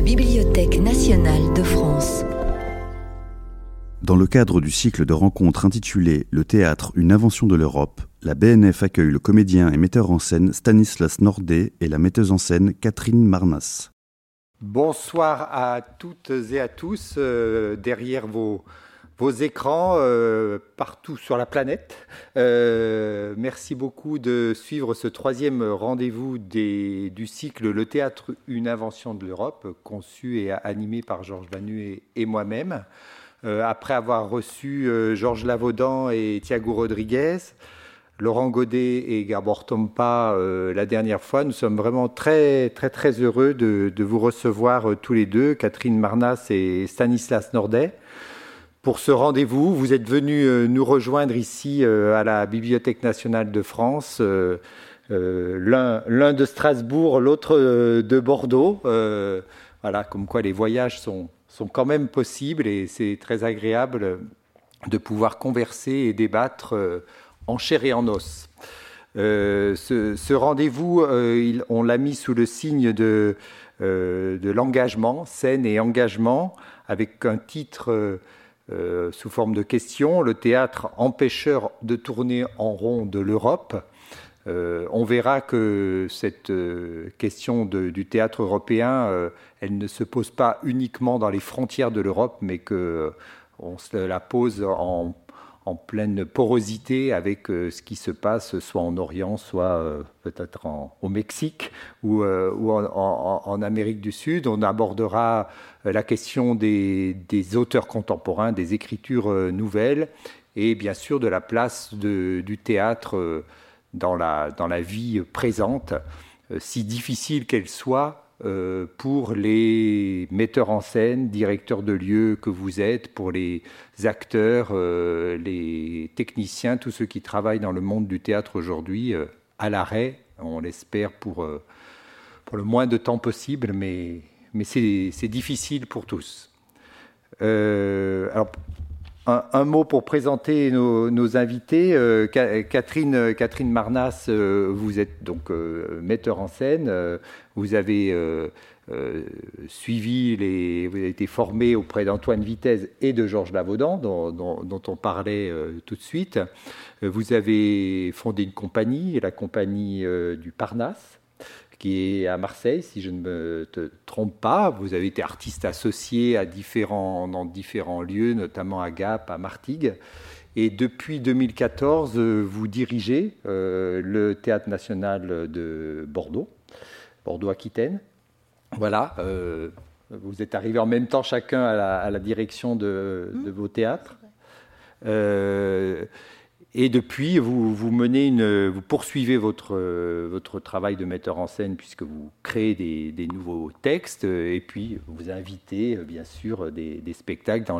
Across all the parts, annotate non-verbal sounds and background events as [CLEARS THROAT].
la Bibliothèque nationale de France. Dans le cadre du cycle de rencontres intitulé Le théâtre, une invention de l'Europe, la BNF accueille le comédien et metteur en scène Stanislas Nordet et la metteuse en scène Catherine Marnas. Bonsoir à toutes et à tous euh, derrière vos, vos écrans euh, partout sur la planète. Euh, merci beaucoup de suivre ce troisième rendez-vous du cycle Le théâtre, une invention de l'Europe, conçu et animé par Georges Vanu et, moi-même. Euh, après avoir reçu Georges Lavaudan et Thiago Rodriguez, Laurent Godet et Gabor Tompa la dernière fois. Nous sommes vraiment très très très heureux de vous recevoir tous les deux, Catherine Marnas et Stanislas Nordet pour ce rendez-vous. Vous êtes venu euh, nous rejoindre ici euh, à la Bibliothèque nationale de France, euh, l'un de Strasbourg, l'autre de Bordeaux. Voilà, comme quoi les voyages sont, sont quand même possibles et c'est très agréable de pouvoir converser et débattre en chair et en os. ce, rendez-vous, on l'a mis sous le signe de, de l'engagement, scène et engagement, avec un titre euh, sous forme de questions, le théâtre empêcheur de tourner en rond de l'Europe. Euh, on verra que cette euh, question du théâtre européen, elle ne se pose pas uniquement dans les frontières de l'Europe, mais que on se la pose en en pleine porosité avec euh, ce qui se passe soit en Orient, soit euh, peut-être au Mexique ou, euh, en, Amérique du Sud. On abordera la question des, auteurs contemporains, des écritures nouvelles et bien sûr de la place du théâtre dans la vie présente, si difficile qu'elle soit euh, pour les metteurs en scène, directeurs de lieux que vous êtes, pour les acteurs, euh, les techniciens, tous ceux qui travaillent dans le monde du théâtre aujourd'hui, euh, à l'arrêt, on l'espère pour, le moins de temps possible, mais, mais c'est difficile pour tous. alors, un, mot pour présenter nos, invités. Euh, Catherine, Catherine Marnas, euh, vous êtes donc euh, metteur en scène. vous avez suivi les, vous avez été formé auprès d'Antoine Vitesse et de Georges Lavaudan, dont, dont on parlait tout de suite. Vous avez fondé une compagnie, la compagnie du Parnasse qui est à Marseille, si je ne me trompe pas. Vous avez été artiste associé à différents, dans différents lieux, notamment à Gap, à Martigues. Et depuis 2014, vous dirigez euh, le Théâtre national de Bordeaux, Bordeaux-Aquitaine. Voilà, euh, vous êtes arrivés en même temps chacun à la, direction de, de, mmh. vos théâtres. Euh, et depuis, vous, poursuivez votre, travail de metteur en scène puisque vous créez des, nouveaux textes et puis vous invitez bien sûr des, spectacles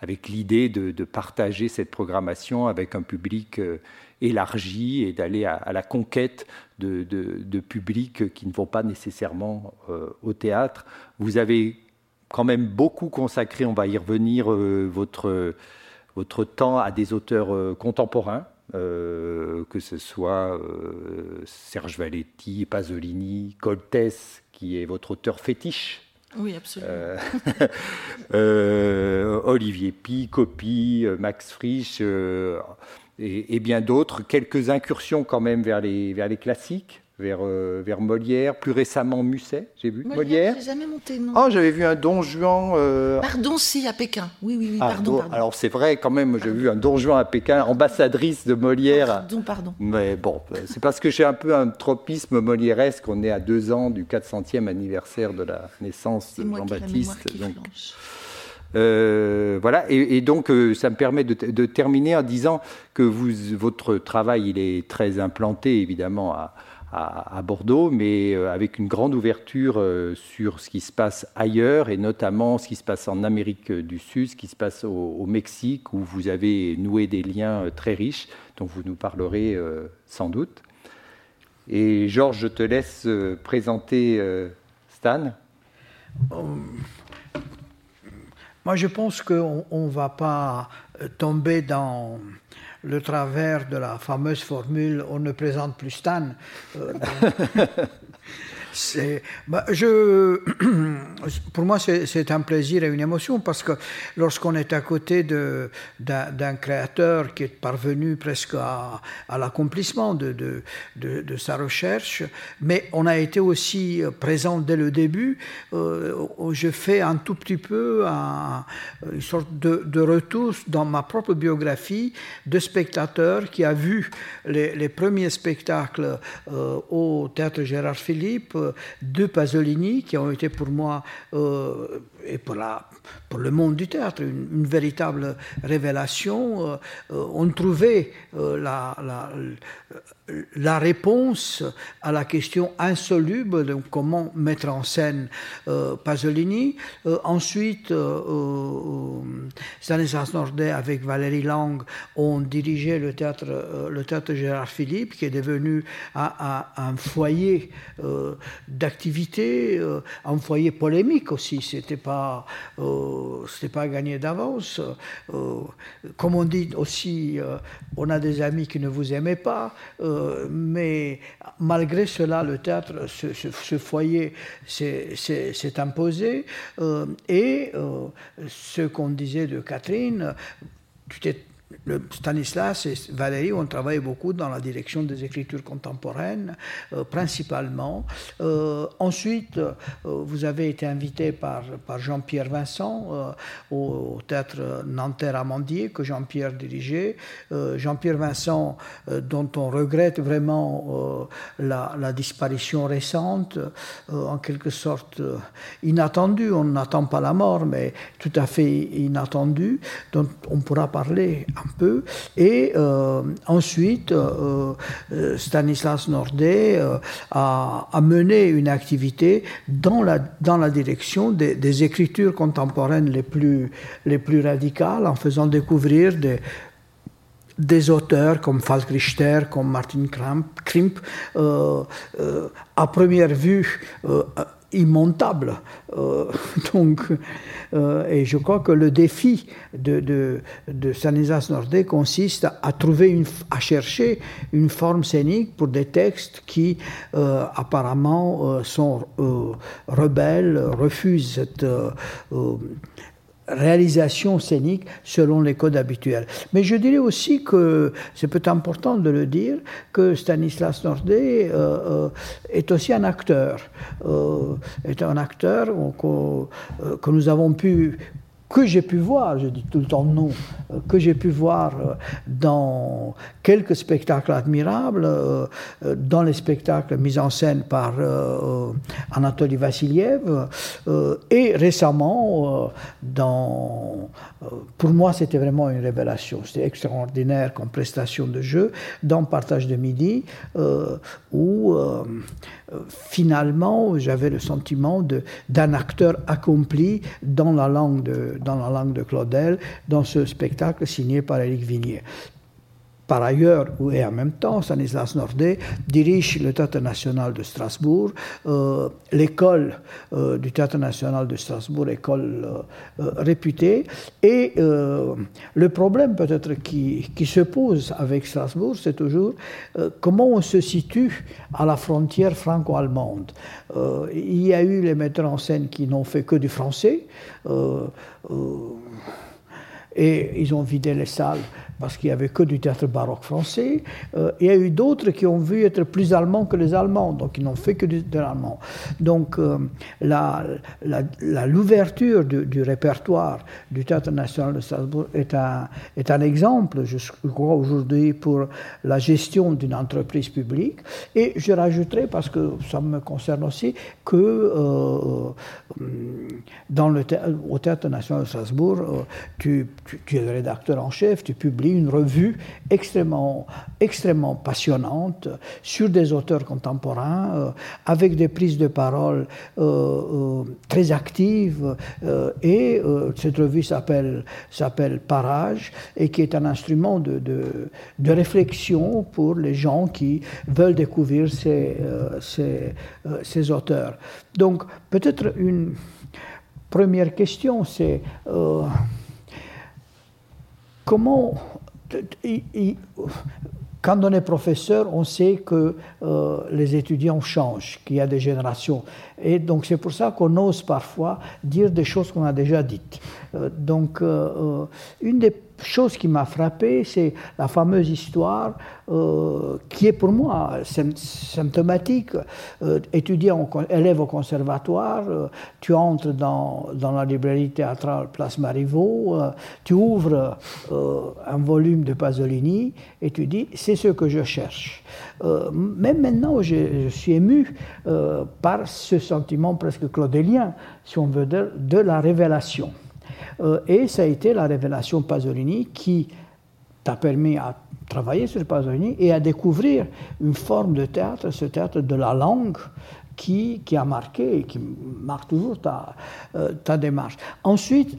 avec l'idée de, partager cette programmation avec un public euh, élargi et d'aller à, la conquête de, publics qui ne vont pas nécessairement euh, au théâtre. Vous avez quand même beaucoup consacré, on va y revenir, euh, votre votre temps à des auteurs euh, contemporains, euh, que ce soit euh, Serge Valetti, Pasolini, Coltès, qui est votre auteur fétiche. Oui, absolument. [LAUGHS] Olivier Pi, Copy, Max Frisch et, et, bien d'autres. Quelques incursions quand même vers les, vers les classiques vers, euh, vers Molière, plus récemment Musset, j'ai vu. Molière, J'ai jamais monté, non. Oh, j'avais vu un Don Juan. Euh, pardon, si, à Pékin. Oui, oui, oui, ah, pardon, pardon, Alors, c'est vrai, quand même, j'ai vu un Don Juan à Pékin, ambassadrice de Molière. Pardon, pardon. Mais bon, c'est parce que j'ai un peu un tropisme molièresque. On est à deux ans du 400e anniversaire de la naissance de Jean-Baptiste. Donc. Euh, voilà, et, donc ça me permet de, de, terminer en disant que vous, votre travail, il est très implanté évidemment à, à, Bordeaux, mais euh, avec une grande ouverture euh, sur ce qui se passe ailleurs, et notamment ce qui se passe en Amérique du Sud, ce qui se passe au, Mexique, où vous avez noué des liens euh, très riches, dont vous nous parlerez sans doute. Et Georges, je te laisse présenter Stan. Moi, je pense qu'on ne va pas tomber dans le travers de la fameuse formule on ne présente plus Stan. [LAUGHS] Bah, je, [CLEARS THROAT] pour moi, c'est un plaisir et une émotion parce que lorsqu'on est à côté d'un créateur qui est parvenu presque à, l'accomplissement de, sa recherche, mais on a été aussi présent dès le début, euh, je fais un tout petit peu une sorte de, retour dans ma propre biographie de spectateur qui a vu les, les premiers spectacles euh, au théâtre Gérard Philippe de Pasolini qui ont été pour moi euh, et pour, la, le monde du théâtre une, véritable révélation. Euh, on trouvait la, la, la, réponse à la question insoluble de comment mettre en scène Pasolini. ensuite, Stanislas Nordet avec Valérie Lang ont dirigé le théâtre, le théâtre Gérard Philippe qui est devenu un foyer euh, d'activité, euh, un foyer polémique aussi. C'était pas, euh, c'était pas gagné d'avance. comme on dit aussi, on a des amis qui ne vous aimaient pas, mais malgré cela, le théâtre, ce, foyer s'est imposé. et ce qu'on disait de Catherine, tu t'es le Stanislas et Valérie ont travaillé beaucoup dans la direction des écritures contemporaines, euh, principalement. Euh, ensuite, euh, vous avez été invité par, par Jean-Pierre Vincent au, théâtre Nanterre-Amandier que Jean-Pierre dirigeait. Jean-Pierre Vincent, dont on regrette vraiment la, la, disparition récente, en quelque sorte inattendue. On n'attend pas la mort, mais tout à fait inattendue, dont on pourra parler Et euh, ensuite, euh, euh, Stanislas Nordet a, mené une activité dans la, direction des, écritures contemporaines les plus, les plus radicales, en faisant découvrir des, des auteurs comme Falk Richter, comme Martin Krimp, à première vue immontable. Euh, [LAUGHS] donc, euh, et je crois que le défi de, de, Nordet consiste à trouver, à chercher une forme scénique pour des textes qui euh, apparemment sont rebelles, refusent cette réalisation scénique selon les codes habituels. Mais je dirais aussi que c'est peut-être important de le dire que Stanislas Nordet euh, euh, est aussi un acteur, euh, est un acteur que, que nous avons pu que j'ai pu voir, je dis tout le temps non, euh, que j'ai pu voir euh, dans quelques spectacles admirables, euh, dans les spectacles mis en scène par Anatoly Vassiliev, et récemment, dans, pour moi c'était vraiment une révélation, c'était extraordinaire comme prestation de jeu, dans Partage de Midi, où finalement j'avais le sentiment d'un acteur accompli dans la langue de dans la langue de Claudel, dans ce spectacle signé par Éric Vignier. Par ailleurs, et en même temps, Stanislas Nordet dirige le Théâtre national de Strasbourg, euh, l'école euh, du Théâtre national de Strasbourg, école euh, réputée. Et le problème peut-être qui, qui, se pose avec Strasbourg, c'est toujours comment on se situe à la frontière franco-allemande. il y a eu les metteurs en scène qui n'ont fait que du français et ils ont vidé les salles parce qu'il n'y avait que du théâtre baroque français. Euh, il y a eu d'autres qui ont vu être plus allemands que les Allemands, donc ils n'ont fait que de l'allemand. Donc euh, l'ouverture du, répertoire du Théâtre national de Strasbourg est un, est un exemple, je crois, aujourd'hui pour la gestion d'une entreprise publique. Et je rajouterai, parce que ça me concerne aussi, que euh, dans le au Théâtre national de Strasbourg, tu, tu es le rédacteur en chef, tu publies une revue extrêmement, extrêmement passionnante sur des auteurs contemporains, euh, avec des prises de parole euh, euh, très actives. et cette revue s'appelle, s'appelle Parage et qui est un instrument de, de, réflexion pour les gens qui veulent découvrir ces, ces, ces auteurs. Donc peut-être une première question, c'est comment quand on est professeur, on sait que euh, les étudiants changent, qu'il y a des générations. Et donc c'est pour ça qu'on ose parfois dire des choses qu'on a déjà dites. Euh, donc euh, une des chose qui m'a frappé, c'est la fameuse histoire euh, qui est pour moi symptomatique. Euh, étudiant, élève au conservatoire, euh, tu entres dans, la librairie théâtrale Place Marivaux, tu ouvres un volume de Pasolini et tu dis c'est ce que je cherche. même maintenant, je, je suis ému par ce sentiment presque claudélien, si on veut, de, de la révélation. Euh, et ça a été la révélation Pasolini qui t'a permis à travailler sur Pasolini et à découvrir une forme de théâtre, ce théâtre de la langue qui, qui a marqué et qui marque toujours ta, euh, ta démarche. Ensuite,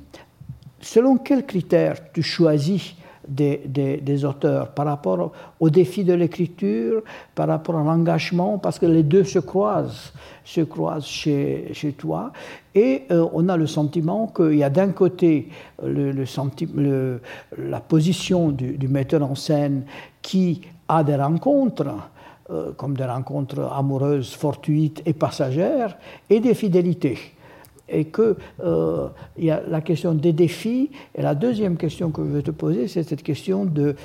selon quels critères tu choisis des, des, auteurs par rapport au, défi de l'écriture, par rapport à l'engagement, parce que les deux se croisent, se croisent chez, chez toi. Et euh, on a le sentiment qu'il y a d'un côté le, le, la position du, metteur en scène qui a des rencontres, euh, comme des rencontres amoureuses, fortuites et passagères, et des fidélités et qu'il euh, y a la question des défis. Et la deuxième question que je veux te poser, c'est cette question de,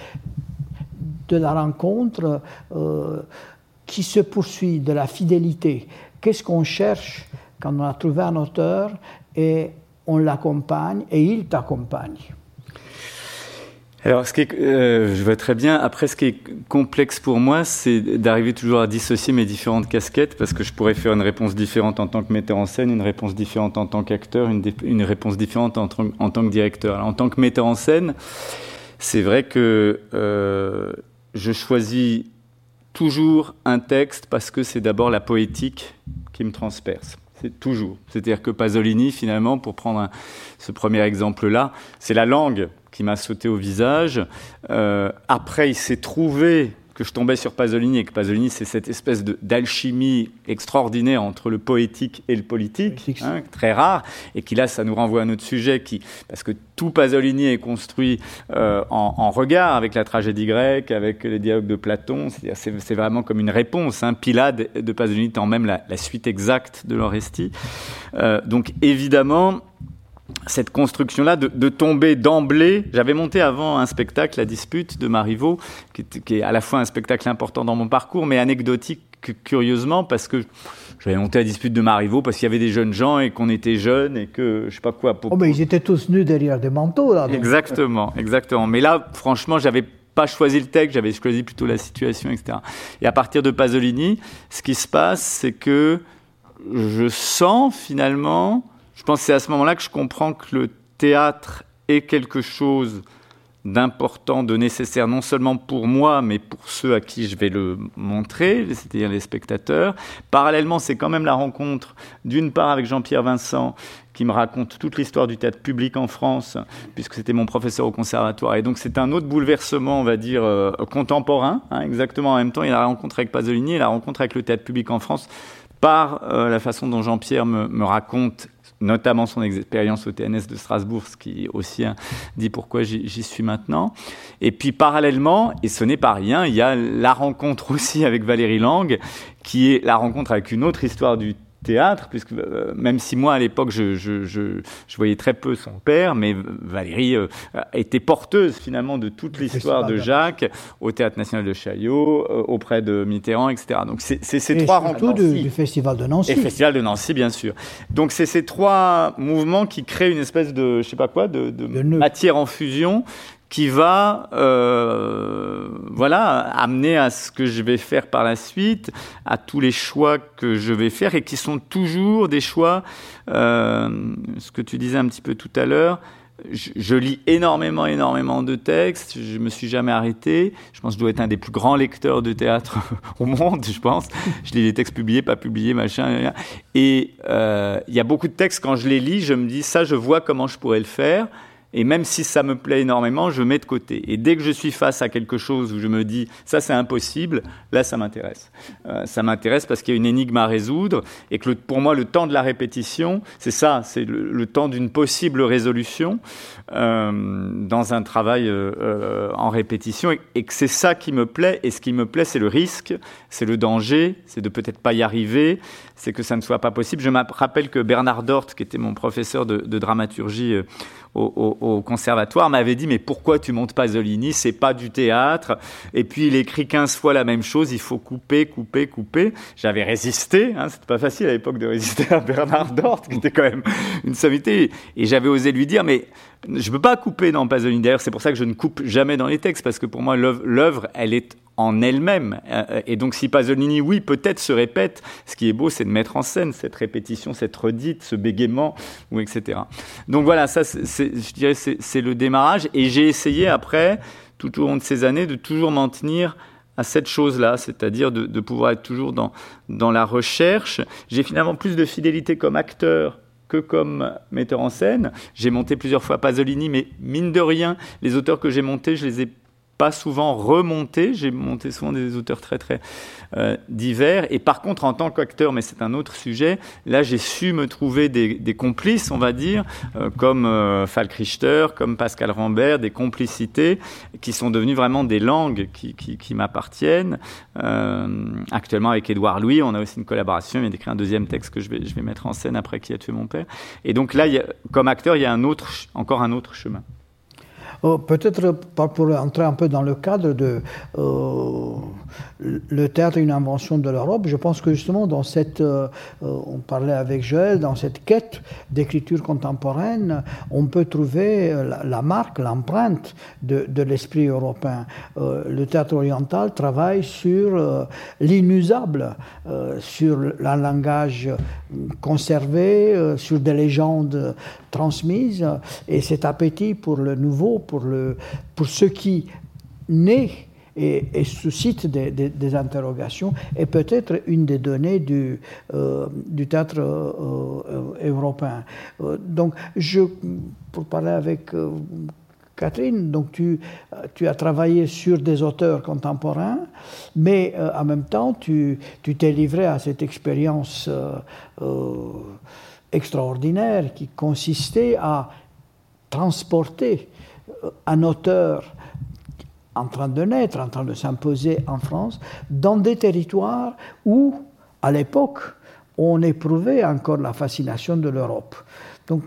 de la rencontre euh, qui se poursuit, de la fidélité. Qu'est-ce qu'on cherche quand on a trouvé un auteur et on l'accompagne et il t'accompagne? Alors, ce qui est, euh, je vois très bien. Après, ce qui est complexe pour moi, c'est d'arriver toujours à dissocier mes différentes casquettes, parce que je pourrais faire une réponse différente en tant que metteur en scène, une réponse différente en tant qu'acteur, une, réponse différente en, tant que directeur. En tant que metteur en scène, c'est vrai que euh, je choisis toujours un texte parce que c'est d'abord la poétique qui me transperce. C'est toujours. C'est-à-dire que Pasolini, finalement, pour prendre ce premier exemple-là, c'est la langue qui m'a sauté au visage. Euh, après, il s'est trouvé que je tombais sur Pasolini et que Pasolini, c'est cette espèce d'alchimie extraordinaire entre le poétique et le politique, hein, très rare, et qui là, ça nous renvoie à notre sujet, qui, parce que tout Pasolini est construit euh, en, regard avec la tragédie grecque, avec les dialogues de Platon, c'est vraiment comme une réponse. Hein. Pilade de Pasolini étant même la, suite exacte de l'Orestie. Euh, donc évidemment, cette construction-là de, tomber d'emblée. J'avais monté avant un spectacle, La Dispute de Marivaux, qui, qui, est à la fois un spectacle important dans mon parcours, mais anecdotique curieusement parce que j'avais monté la dispute de Marivaux parce qu'il y avait des jeunes gens et qu'on était jeunes et que je sais pas quoi. oh, mais ils étaient tous nus derrière des manteaux, là. Exactement, exactement. Mais là, franchement, j'avais pas choisi le texte, j'avais choisi plutôt la situation, etc. Et à partir de Pasolini, ce qui se passe, c'est que je sens finalement je pense que c'est à ce moment-là que je comprends que le théâtre est quelque chose d'important, de nécessaire, non seulement pour moi, mais pour ceux à qui je vais le montrer, c'est-à-dire les spectateurs. Parallèlement, c'est quand même la rencontre, d'une part avec Jean-Pierre Vincent, qui me raconte toute l'histoire du théâtre public en France, puisque c'était mon professeur au conservatoire. Et donc c'est un autre bouleversement, on va dire, euh, contemporain, hein, exactement en même temps. Il a la rencontre avec Pasolini et la rencontre avec le théâtre public en France par euh, la façon dont Jean-Pierre me, raconte notamment son expérience au TNS de Strasbourg, ce qui aussi hein, dit pourquoi j'y suis maintenant. Et puis parallèlement, et ce n'est pas rien, il y a la rencontre aussi avec Valérie Lang, qui est la rencontre avec une autre histoire du théâtre, puisque euh, même si moi à l'époque je, je, je, je, voyais très peu son père, mais Valérie euh, était porteuse finalement de toute l'histoire de Jacques au Théâtre National de Chaillot, euh, auprès de Mitterrand, etc. Donc c'est ces trois rencontres. Du, du Festival de Nancy. Et Festival de Nancy, bien sûr. Donc c'est ces trois mouvements qui créent une espèce de, je sais pas quoi, de, de matière en fusion qui va euh, voilà amener à ce que je vais faire par la suite, à tous les choix que je vais faire et qui sont toujours des choix. Euh, ce que tu disais un petit peu tout à l'heure. Je, lis énormément, énormément de textes. Je me suis jamais arrêté. Je pense que je dois être un des plus grands lecteurs de théâtre [LAUGHS] au monde, je pense. Je lis les textes publiés, pas publiés, machin. Et euh, il y a beaucoup de textes, quand je les lis, je me dis, ça, je vois comment je pourrais le faire Et même si ça me plaît énormément, je mets de côté. Et dès que je suis face à quelque chose où je me dis ça c'est impossible, là ça m'intéresse. Euh, ça m'intéresse parce qu'il y a une énigme à résoudre et que pour moi le temps de la répétition, c'est ça, c'est le, temps d'une possible résolution euh, dans un travail euh, en répétition et, et que c'est ça qui me plaît. Et ce qui me plaît, c'est le risque, c'est le danger, c'est de peut-être pas y arriver, c'est que ça ne soit pas possible. Je me rappelle que Bernard Dort, qui était mon professeur de, dramaturgie au, conservatoire, m'avait dit mais pourquoi tu montes Pasolini C'est pas du théâtre. Et puis il écrit 15 fois la même chose. Il faut couper, couper, couper. J'avais résisté. Hein, C'était pas facile à l'époque de résister à Bernard Dort, qui était quand même une sommité. Et j'avais osé lui dire mais je ne peux pas couper dans Pasolini. D'ailleurs, c'est pour ça que je ne coupe jamais dans les textes, parce que pour moi, l'œuvre, elle est en elle-même. Euh, et donc, si Pasolini, oui, peut-être se répète, ce qui est beau, c'est de mettre en scène cette répétition, cette redite, ce bégaiement, ou etc. Donc voilà, ça, je dirais, c'est le démarrage. Et j'ai essayé après, tout au long de ces années, de toujours m'en tenir à cette chose-là, c'est-à-dire de, de, pouvoir être toujours dans, dans la recherche. J'ai finalement plus de fidélité comme acteur comme metteur en scène. J'ai monté plusieurs fois Pasolini, mais mine de rien, les auteurs que j'ai montés, je les ai pas souvent remonté. J'ai monté souvent des auteurs très très euh, divers. Et par contre, en tant qu'acteur, mais c'est un autre sujet, là j'ai su me trouver des, complices, on va dire, euh, comme euh, Falk Richter, comme Pascal Rambert, des complicités qui sont devenues vraiment des langues qui, qui, m'appartiennent. actuellement avec Édouard Louis, on a aussi une collaboration. Il a écrit un deuxième texte que je vais, je vais mettre en scène après Qui a tué mon père. Et donc là, comme acteur, il y a un autre, encore un autre chemin. Oh, peut-être pour entrer un peu dans le cadre de euh, le théâtre une invention de l'Europe, je pense que justement dans cette, euh, on parlait avec Joël, dans cette quête d'écriture contemporaine, on peut trouver la, marque, l'empreinte de, de l'esprit européen. Euh, le théâtre oriental travaille sur l'inusable, sur un langage conservé, sur des légendes transmises, et cet appétit pour le nouveau, pour, le, pour ce qui naît et, suscite des, interrogations est peut-être une des données du, euh, du théâtre euh, euh, européen. donc, je, pour parler avec Catherine, donc tu, tu, as travaillé sur des auteurs contemporains, mais en même temps, tu t'es livré à cette expérience extraordinaire qui consistait à transporter un auteur en train de naître, en train de s'imposer en France, dans des territoires où, à l'époque, on éprouvait encore la fascination de l'Europe. Donc,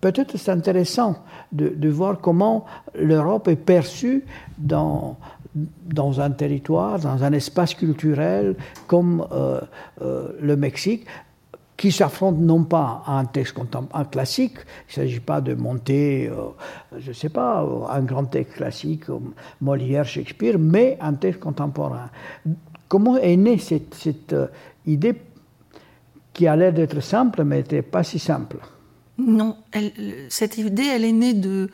peut-être c'est intéressant de, voir comment l'Europe est perçue dans, dans un territoire, dans un espace culturel comme euh, euh, le Mexique, qui s'affrontent non pas à un texte un classique, il ne s'agit pas de monter, euh, je ne sais pas, un grand texte classique, Molière, Shakespeare, mais un texte contemporain. Comment est née cette, euh, idée qui a l'air d'être simple, mais n'était pas si simple? Non, cette idée, elle est née de,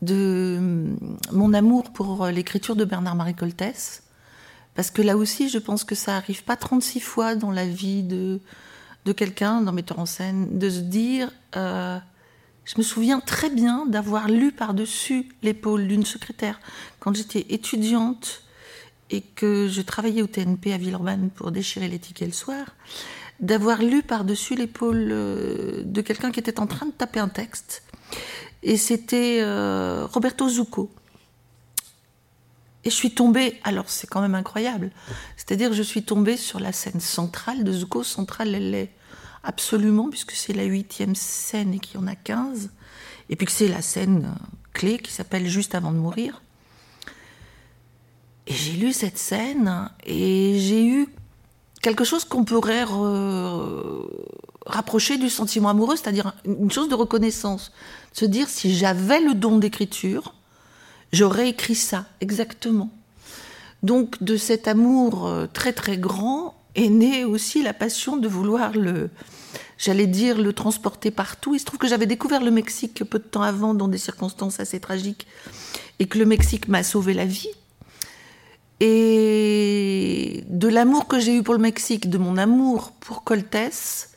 de mon amour pour l'écriture de Bernard-Marie Coltès, parce que là aussi, je pense que ça arrive pas 36 fois dans la vie de de quelqu'un, d'un metteur en scène, de se dire euh, Je me souviens très bien d'avoir lu par-dessus l'épaule d'une secrétaire quand j'étais étudiante et que je travaillais au TNP à Villeurbanne pour déchirer les tickets le soir, d'avoir lu par-dessus l'épaule euh, de quelqu'un qui était en train de taper un texte. Et c'était euh, Roberto Zucco. Et je suis tombée, alors c'est quand même incroyable, c'est-à-dire je suis tombée sur la scène centrale de Zuko. Centrale, elle l'est absolument, puisque c'est la huitième scène et qu'il y en a quinze. Et puis que c'est la scène euh, clé qui s'appelle Juste avant de mourir. Et j'ai lu cette scène et j'ai eu quelque chose qu'on pourrait rapprocher du sentiment amoureux, c'est-à-dire une chose de reconnaissance. Se dire si j'avais le don d'écriture, j'aurais écrit ça, exactement. Donc de cet amour euh, très très grand est née aussi la passion de vouloir le, j'allais dire, le transporter partout. Il se trouve que j'avais découvert le Mexique peu de temps avant dans des circonstances assez tragiques et que le Mexique m'a sauvé la vie. Et de l'amour que j'ai eu pour le Mexique, de mon amour pour Coltès,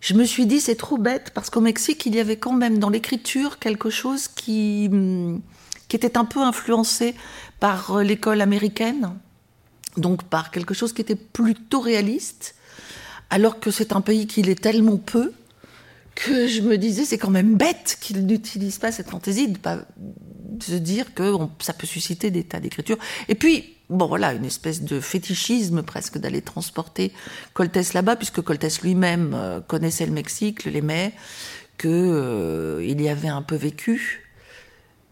je me suis dit c'est trop bête parce qu'au Mexique il y avait quand même dans l'écriture quelque chose qui, hum, qui était un peu influencé par euh, l'école américaine, donc par quelque chose qui était plutôt réaliste, alors que c'est un pays qui l'est tellement peu que je me disais c'est quand même bête qu'il n'utilise pas cette fantaisie de pas se dire que ça peut susciter des tas d'écritures. Et puis bon voilà, une espèce de fétichisme presque d'aller transporter Coltès là-bas, puisque Coltès lui-même euh, connaissait le Mexique, l'aimait, qu'il euh, y avait un peu vécu.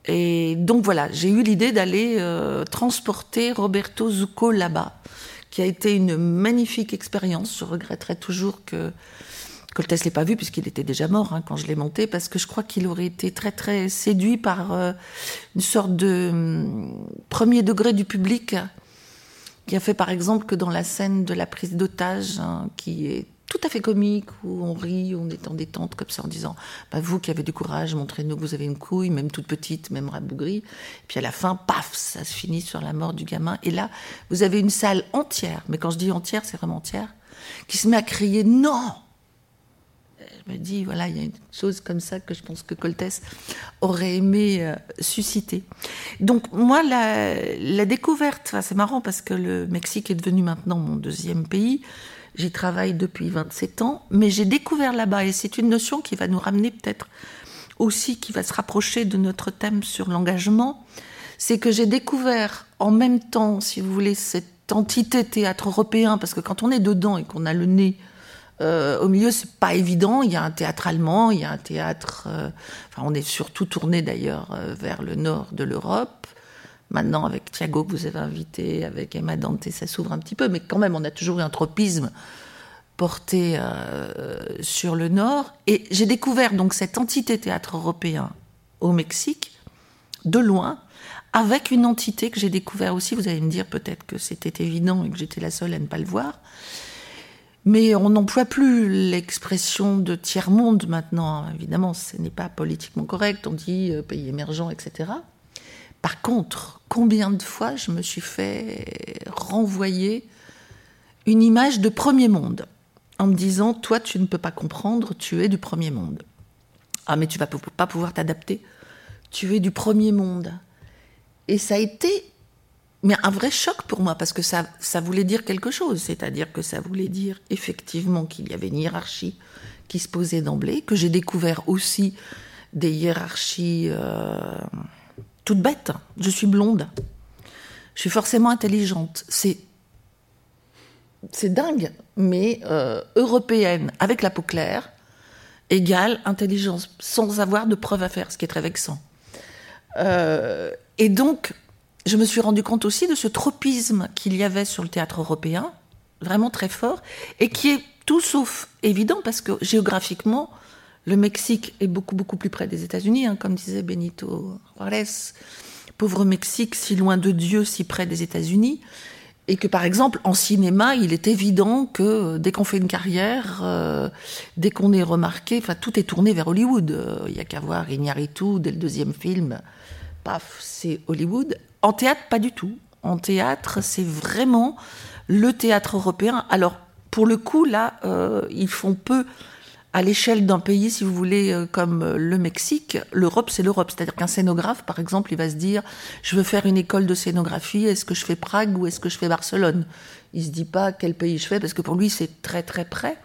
Et donc voilà, j'ai eu l'idée d'aller euh, transporter Roberto Zucco là-bas, qui a été une magnifique expérience. Je regretterais toujours que Coltès l'ait pas vu puisqu'il était déjà mort hein, quand je l'ai monté, parce que je crois qu'il aurait été très très séduit par euh, une sorte de hum, premier degré du public, qui a fait par exemple que dans la scène de la prise d'otage, hein, qui est tout à fait comique, où on rit, on est en détente comme ça en disant bah, Vous qui avez du courage, montrez-nous que vous avez une couille, même toute petite, même rabougrie. Puis à la fin, paf, ça se finit sur la mort du gamin. Et là, vous avez une salle entière, mais quand je dis entière, c'est vraiment entière, qui se met à crier Non je me dis, voilà, il y a une chose comme ça que je pense que Coltès aurait aimé euh, susciter. Donc, moi, la, découverte, c'est marrant parce que le Mexique est devenu maintenant mon deuxième pays. J'y travaille depuis 27 ans, mais j'ai découvert là-bas, et c'est une notion qui va nous ramener peut-être aussi, qui va se rapprocher de notre thème sur l'engagement, c'est que j'ai découvert en même temps, si vous voulez, cette entité théâtre européen, parce que quand on est dedans et qu'on a le nez euh, au milieu, c'est pas évident. Il y a un théâtre allemand, il y a un théâtre. Euh, enfin, on est surtout tourné d'ailleurs euh, vers le nord de l'Europe. Maintenant, avec Thiago que vous avez invité, avec Emma Dante, ça s'ouvre un petit peu, mais quand même, on a toujours eu un tropisme porté sur le nord. Et j'ai découvert donc cette entité théâtre européen au Mexique, de loin, avec une entité que j'ai découvert aussi. Vous allez me dire peut-être que c'était évident et que j'étais la seule à ne pas le voir mais on n'emploie plus l'expression de tiers-monde maintenant. Évidemment, ce n'est pas politiquement correct. On dit euh, pays émergent, etc. Par contre, combien de fois je me suis fait renvoyer une image de premier monde en me disant Toi, tu ne peux pas comprendre, tu es du premier monde. Ah, mais tu vas pas pouvoir t'adapter. Tu es du premier monde. Et ça a été mais un vrai choc pour moi, parce que ça, voulait dire quelque chose. C'est-à-dire que ça voulait dire effectivement qu'il y avait une hiérarchie qui se posait d'emblée, que j'ai découvert aussi des hiérarchies euh, toutes bêtes. Je suis blonde. Je suis forcément intelligente. C'est c'est dingue, mais euh, européenne avec la peau claire égale intelligence, sans avoir de preuves à faire, ce qui est très vexant. Euh, et donc, je me suis rendu compte aussi de ce tropisme qu'il y avait sur le théâtre européen, vraiment très fort, et qui est tout sauf évident parce que géographiquement, le Mexique est beaucoup beaucoup plus près des États-Unis, hein, comme disait Benito Juarez. Pauvre Mexique, si loin de Dieu, si près des États-Unis. Et que par exemple, en cinéma, il est évident que dès qu'on fait une carrière, euh, dès qu'on est remarqué, enfin tout est tourné vers Hollywood. Euh, il n'y a qu'à voir Iñárritu dès le deuxième film. Paf, c'est Hollywood. En théâtre, pas du tout. En théâtre, c'est vraiment le théâtre européen. Alors, pour le coup, là, euh, ils font peu à l'échelle d'un pays, si vous voulez, euh, comme le Mexique. L'Europe, c'est l'Europe. C'est-à-dire qu'un scénographe, par exemple, il va se dire, je veux faire une école de scénographie, est-ce que je fais Prague ou est-ce que je fais Barcelone? Il se dit pas quel pays je fais, parce que pour lui, c'est très très près.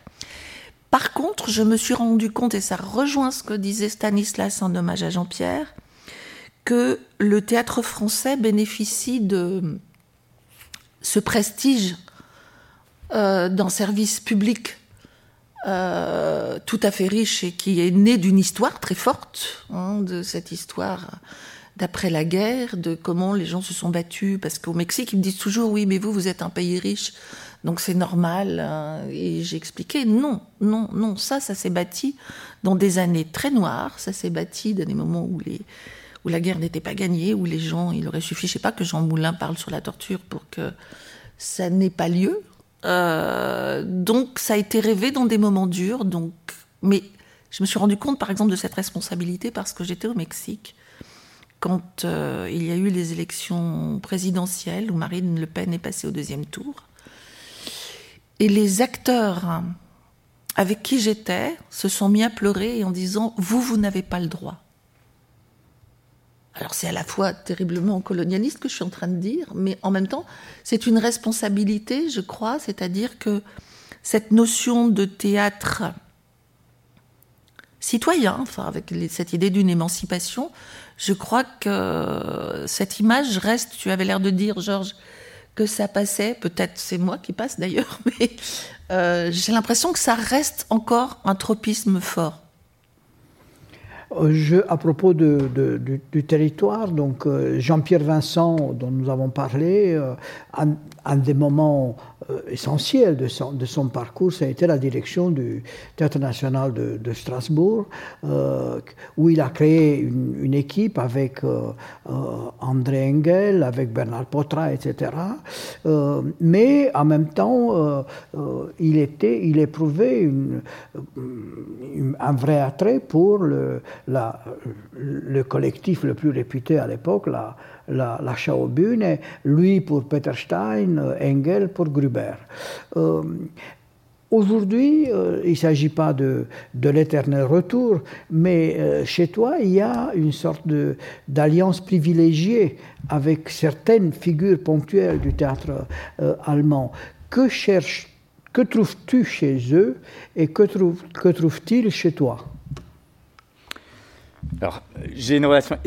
Par contre, je me suis rendu compte, et ça rejoint ce que disait Stanislas en hommage à Jean-Pierre, que le théâtre français bénéficie de ce prestige euh, d'un service public euh, tout à fait riche et qui est né d'une histoire très forte, hein, de cette histoire d'après la guerre, de comment les gens se sont battus. Parce qu'au Mexique, ils me disent toujours oui, mais vous, vous êtes un pays riche, donc c'est normal. Hein. Et j'ai expliqué non, non, non, ça, ça s'est bâti dans des années très noires, ça s'est bâti dans des moments où les où la guerre n'était pas gagnée, où les gens, il aurait suffi, je sais pas, que Jean Moulin parle sur la torture pour que ça n'ait pas lieu. Euh, donc ça a été rêvé dans des moments durs. Donc, mais je me suis rendu compte, par exemple, de cette responsabilité parce que j'étais au Mexique quand euh, il y a eu les élections présidentielles où Marine Le Pen est passée au deuxième tour. Et les acteurs avec qui j'étais se sont mis à pleurer en disant Vous, vous n'avez pas le droit. Alors c'est à la fois terriblement colonialiste que je suis en train de dire, mais en même temps, c'est une responsabilité, je crois, c'est-à-dire que cette notion de théâtre citoyen, avec cette idée d'une émancipation, je crois que cette image reste, tu avais l'air de dire, Georges, que ça passait, peut-être c'est moi qui passe d'ailleurs, [LAUGHS] mais euh, j'ai l'impression que ça reste encore un tropisme fort. Euh, à propos du, territoire, donc euh, Jean-Pierre Vincent, dont nous avons parlé, un, des moments euh, essentiel de son, parcours, ça a été la direction du Théâtre national de, Strasbourg, euh, où il a créé une, équipe avec euh, André Engel, avec Bernard Potra, etc. mais en même temps, il, éprouvait un vrai attrait pour le, le collectif le plus réputé à l'époque, la, la, lui pour Peter Stein, Engel pour Gruber. Euh, aujourd'hui, euh, il ne s'agit pas de, l'éternel retour, mais euh, chez toi, il y a une sorte d'alliance privilégiée avec certaines figures ponctuelles du théâtre allemand. Que cherches, que trouves-tu chez eux et que, trouve, que trouve-t-il chez toi? Alors, j'ai une relation.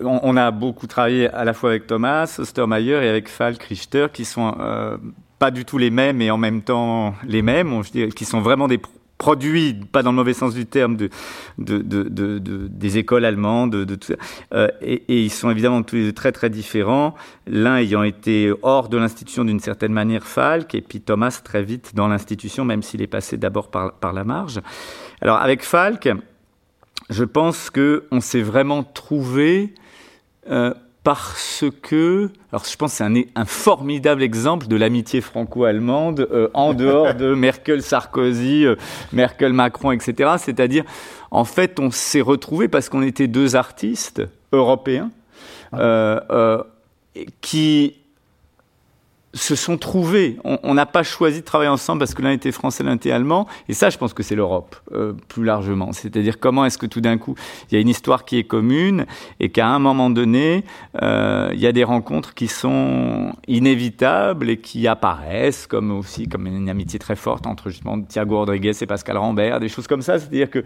On, a beaucoup travaillé à la fois avec Thomas Ostermayer et avec Falk Richter, qui sont euh, pas du tout les mêmes et en même temps les mêmes, qui sont vraiment des produits, pas dans le mauvais sens du terme, de, de, de, des écoles allemandes, de. Euh, et, et, ils sont évidemment tous les deux très très différents. L'un ayant été hors de l'institution d'une certaine manière, Falk, et puis Thomas très vite dans l'institution, même s'il est passé d'abord par, par la marge. Alors avec Falk, je pense que on s'est vraiment trouvé euh, parce que, alors je pense que c'est un, un, formidable exemple de l'amitié franco-allemande euh, en dehors de [LAUGHS] Merkel-Sarkozy, euh, Merkel-Macron, etc. C'est-à-dire, en fait, on s'est retrouvé parce qu'on était deux artistes européens euh, qui se sont trouvés. On n'a pas choisi de travailler ensemble parce que l'un était français, l'un était allemand. Et ça, je pense que c'est l'Europe, euh, plus largement. C'est-à-dire comment est-ce que tout d'un coup, il y a une histoire qui est commune et qu'à un moment donné, euh, il y a des rencontres qui sont inévitables et qui apparaissent comme aussi comme une amitié très forte entre justement Thiago Rodriguez et Pascal Rambert, des choses comme ça. C'est-à-dire que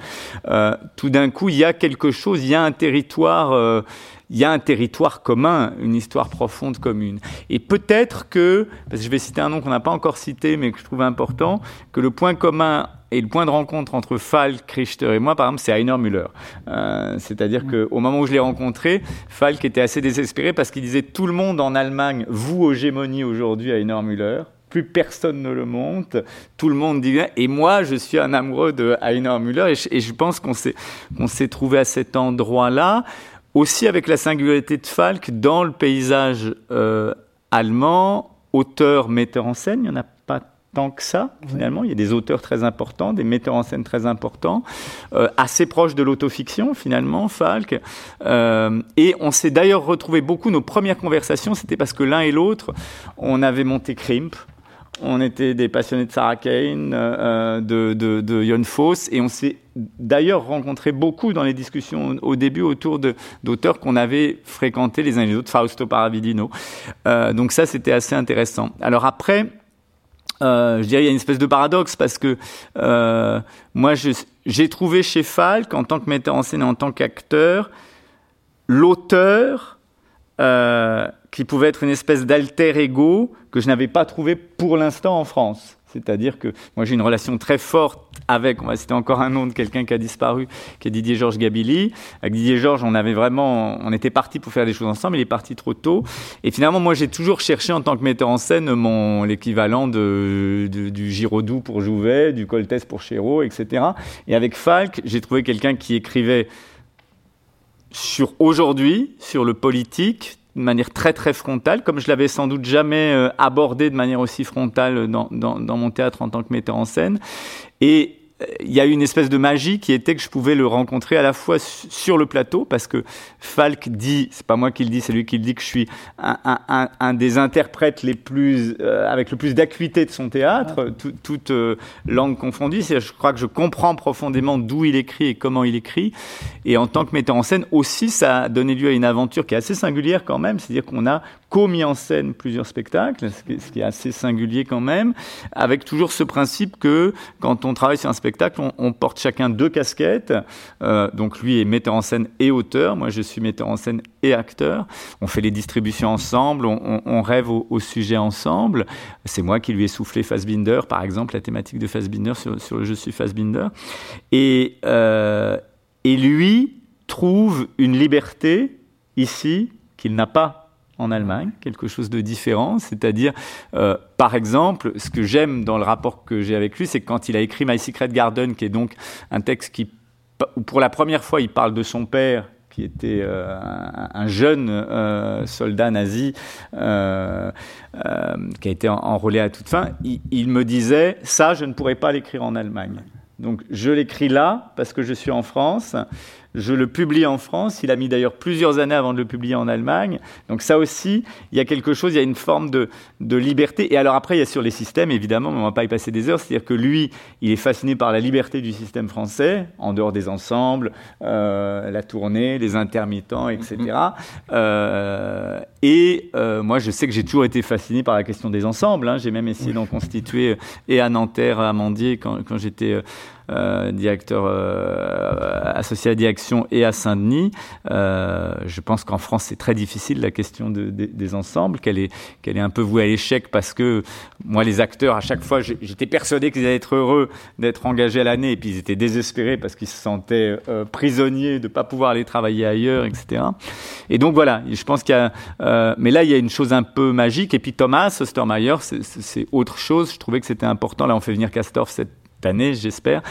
euh, tout d'un coup, il y a quelque chose, il y a un territoire euh, il y a un territoire commun, une histoire profonde commune. Et peut-être que, parce que je vais citer un nom qu'on n'a pas encore cité, mais que je trouve important, que le point commun et le point de rencontre entre Falk, Richter et moi, par exemple, c'est Heiner Müller. Euh, C'est-à-dire qu'au moment où je l'ai rencontré, Falk était assez désespéré parce qu'il disait tout le monde en Allemagne vous hégémonie aujourd'hui Heiner Müller plus personne ne le monte, tout le monde dit, et moi je suis un amoureux de Heiner Müller, et je, pense qu'on s'est trouvé à cet endroit-là aussi avec la singularité de Falk dans le paysage euh, allemand, auteur, metteur en scène, il n'y en a pas tant que ça, finalement. Il y a des auteurs très importants, des metteurs en scène très importants, euh, assez proches de l'autofiction, finalement, Falk. Euh, et on s'est d'ailleurs retrouvé beaucoup, nos premières conversations, c'était parce que l'un et l'autre, on avait monté Crimp, on était des passionnés de Sarah Kane, euh, de, de, de Foss, et on s'est d'ailleurs rencontré beaucoup dans les discussions au début autour d'auteurs qu'on avait fréquentés les uns les autres, Fausto Paravidino. Euh, donc ça, c'était assez intéressant. Alors après, euh, je dirais il y a une espèce de paradoxe parce que euh, moi, j'ai trouvé chez Falk, en tant que metteur en scène et en tant qu'acteur, l'auteur euh, qui pouvait être une espèce d'alter ego que je n'avais pas trouvé pour l'instant en France. C'est-à-dire que moi j'ai une relation très forte avec, on va citer encore un nom de quelqu'un qui a disparu, qui est Didier Georges Gabili. Avec Didier Georges, on avait vraiment, on était parti pour faire des choses ensemble, il est parti trop tôt. Et finalement, moi j'ai toujours cherché en tant que metteur en scène mon l'équivalent de, du Giraudoux pour Jouvet, du Coltès pour Chéreau, etc. Et avec Falk, j'ai trouvé quelqu'un qui écrivait sur aujourd'hui, sur le politique, de manière très très frontale, comme je l'avais sans doute jamais euh, abordé de manière aussi frontale dans, dans, dans, mon théâtre en tant que metteur en scène. Et il y a eu une espèce de magie qui était que je pouvais le rencontrer à la fois sur le plateau, parce que Falk dit, c'est pas moi qui le dis, c'est lui qui le dit que je suis un, des interprètes les plus, euh, avec le plus d'acuité de son théâtre, toute euh, langue confondue. Je crois que je comprends profondément d'où il écrit et comment il écrit. Et en tant que metteur en scène aussi, ça a donné lieu à une aventure qui est assez singulière quand même, c'est-à-dire qu'on a commis en scène plusieurs spectacles, ce qui est assez singulier quand même, avec toujours ce principe que quand on travaille sur un spectacle, on, porte chacun deux casquettes. Euh, donc lui est metteur en scène et auteur, moi je suis metteur en scène et acteur. On fait les distributions ensemble, on, rêve au, sujet ensemble. C'est moi qui lui ai soufflé Fassbinder, par exemple, la thématique de Fassbinder sur, sur le Je suis Fassbinder. Et, euh, et lui trouve une liberté ici qu'il n'a pas en Allemagne, quelque chose de différent. C'est-à-dire, euh, par exemple, ce que j'aime dans le rapport que j'ai avec lui, c'est quand il a écrit My Secret Garden, qui est donc un texte qui, où pour la première fois, il parle de son père qui était euh, un, jeune euh, soldat nazi qui a été enrôlé à toute fin, il me disait ça, je ne pourrais pas l'écrire en Allemagne. Donc je l'écris là parce que je suis en France. Je le publie en France. Il a mis d'ailleurs plusieurs années avant de le publier en Allemagne. Donc ça aussi, il y a quelque chose, il y a une forme de, de liberté. Et alors après, il y a sur les systèmes, évidemment, mais on ne va pas y passer des heures. C'est-à-dire que lui, il est fasciné par la liberté du système français, en dehors des ensembles, euh, la tournée, les intermittents, etc. Euh, et euh, moi, je sais que j'ai toujours été fasciné par la question des ensembles. Hein. J'ai même essayé d'en constituer et à Nanterre, à Amandier, quand, quand j'étais euh, directeur euh, associé à Direction et à Saint-Denis. Euh, je pense qu'en France, c'est très difficile la question de, des ensembles, qu'elle est, qu'elle est un peu vouée à l'échec parce que moi, les acteurs, à chaque fois, j'étais persuadé qu'ils allaient être heureux d'être engagés à l'année et puis ils étaient désespérés parce qu'ils se sentaient prisonniers de ne pas pouvoir aller travailler ailleurs, etc. Et donc voilà, je pense qu'il y a. mais là, il y a une chose un peu magique. Et puis Thomas Ostermeyer, c'est autre chose. Je trouvais que c'était important. Là, on fait venir Castor cette année, j'espère.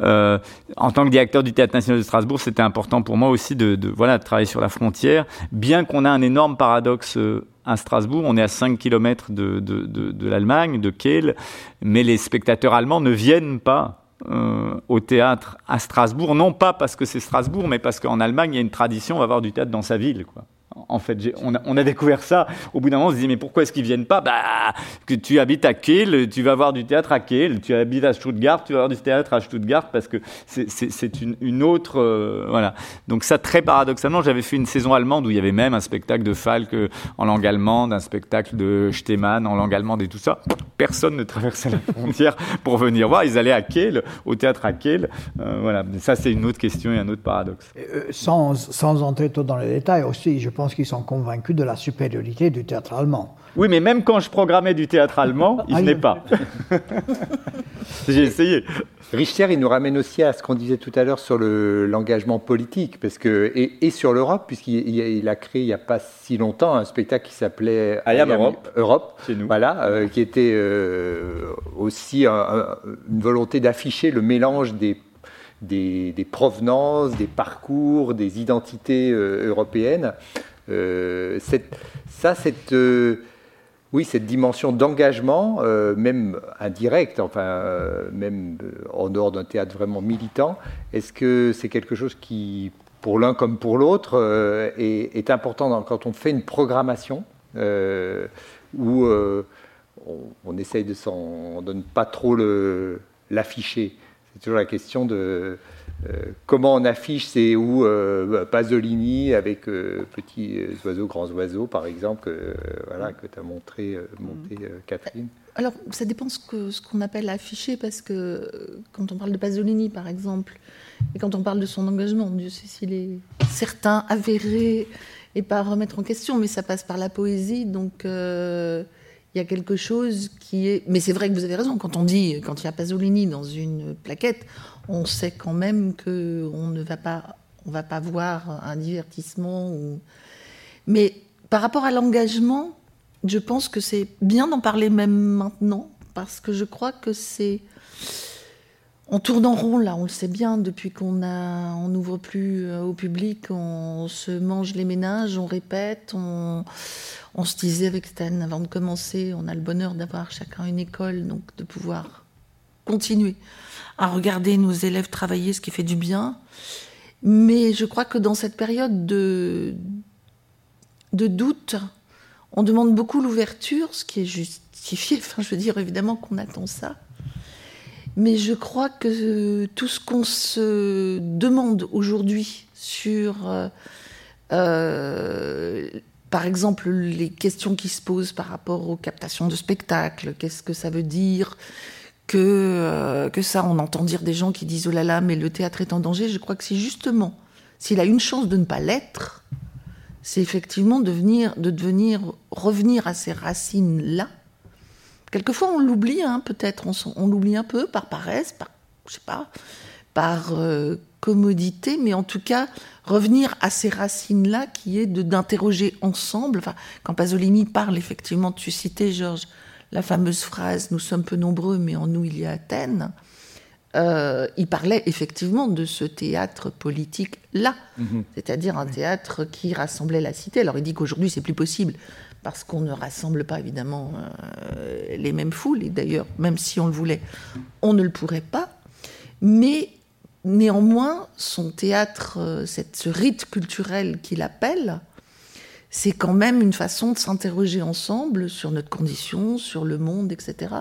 Euh, en tant que directeur du Théâtre national de Strasbourg, c'était important pour moi aussi de, voilà, de travailler sur la frontière, bien qu'on a un énorme paradoxe euh, à Strasbourg, on est à 5 km de, de, de l'Allemagne, de Kiel, mais les spectateurs allemands ne viennent pas euh, au théâtre à Strasbourg, non pas parce que c'est Strasbourg, mais parce qu'en Allemagne, il y a une tradition, on va avoir du théâtre dans sa ville. En fait. On a, découvert ça. Au bout d'un moment, on se dit, mais pourquoi est-ce qu'ils viennent pas? Bah, que tu habites à Kiel, tu vas voir du théâtre à Kiel. Tu habites à Stuttgart, tu vas voir du théâtre à Stuttgart parce que c'est une, autre. Euh, voilà. Donc, ça, très paradoxalement, j'avais fait une saison allemande où il y avait même un spectacle de Falk en langue allemande, un spectacle de Stemann en langue allemande et tout ça. Personne ne traversait la [LAUGHS] frontière pour venir voir. Ils allaient à Kiel, au théâtre à Kiel. Euh, voilà. ça, c'est une autre question et un autre paradoxe. Euh, sans, sans entrer trop dans les détails aussi, je pense qu'ils sont convaincus de la supériorité du théâtre allemand. Oui, mais même quand je programmais du théâtre allemand, [LAUGHS] il n'est pas. [LAUGHS] J'ai essayé. Richter, il nous ramène aussi à ce qu'on disait tout à l'heure sur l'engagement politique, parce que et, sur l'Europe, puisqu'il a créé il n'y a pas si longtemps un spectacle qui s'appelait I Am Europe, Europe chez nous. Voilà, euh, qui était euh, aussi une volonté d'afficher le mélange des des, provenances, des parcours, des identités euh, européennes. Euh, ça, cette, euh, oui, cette dimension d'engagement, même indirect, enfin, même en dehors d'un théâtre vraiment militant, est-ce que c'est quelque chose qui, pour l'un comme pour l'autre, est, important quand on fait une programmation où on, essaye de, de ne pas trop l'afficher? C'est toujours la question de euh, comment on affiche c'est où euh, Pasolini avec euh, petits oiseaux, grands oiseaux, par exemple, que, voilà, que tu as montré, monté Catherine? Alors, ça dépend ce qu'on ce qu'on appelle afficher, parce que quand on parle de Pasolini, par exemple, et quand on parle de son engagement, Dieu sait s'il est certain, avéré, et pas à remettre en question, mais ça passe par la poésie, donc il y a quelque chose qui est. Mais c'est vrai que vous avez raison. Quand on dit, quand il y a Pasolini dans une plaquette, on sait quand même que on ne va pas, on voir un divertissement. Mais par rapport à l'engagement, je pense que c'est bien d'en parler même maintenant parce que je crois que c'est on tourne en rond là, on le sait bien, depuis qu'on n'ouvre plus euh, au public, on se mange les ménages, on répète, on, on se disait avec Stan avant de commencer, on a le bonheur d'avoir chacun une école, donc de pouvoir à regarder nos élèves travailler, ce qui fait du bien. Mais je crois que dans cette période de, de doute, on demande beaucoup l'ouverture, ce qui est justifié. [LAUGHS] Enfin, je veux dire évidemment qu'on attend ça. Mais je crois que tout ce qu'on se demande aujourd'hui sur, euh, euh, par exemple, les questions qui se posent par rapport aux captations de spectacles, qu'est-ce que ça veut dire que, euh, que ça, on entend dire des gens qui disent oh là là, mais le théâtre est en danger. Je crois que c'est justement, s'il a une chance de ne pas l'être, c'est effectivement de, venir, de devenir, revenir à ces racines-là Quelquefois, on l'oublie, hein, peut-être, on, l'oublie un peu par paresse, par, je sais pas, par euh, commodité, mais en tout cas, revenir à ces racines-là, qui est de d'interroger ensemble. Enfin, quand Pasolini parle, effectivement, tu citais, Georges, la fameuse phrase Nous sommes peu nombreux, mais en nous il y a Athènes. Euh, il parlait effectivement de ce théâtre politique-là, mhm. c'est-à-dire un théâtre qui rassemblait la cité. Alors il dit qu'aujourd'hui c'est plus possible parce qu'on ne rassemble pas évidemment euh, les mêmes foules, et d'ailleurs, même si on le voulait, on ne le pourrait pas. Mais néanmoins, son théâtre, euh, cette, ce rite culturel qu'il appelle, c'est quand même une façon de s'interroger ensemble sur notre condition, sur le monde, etc.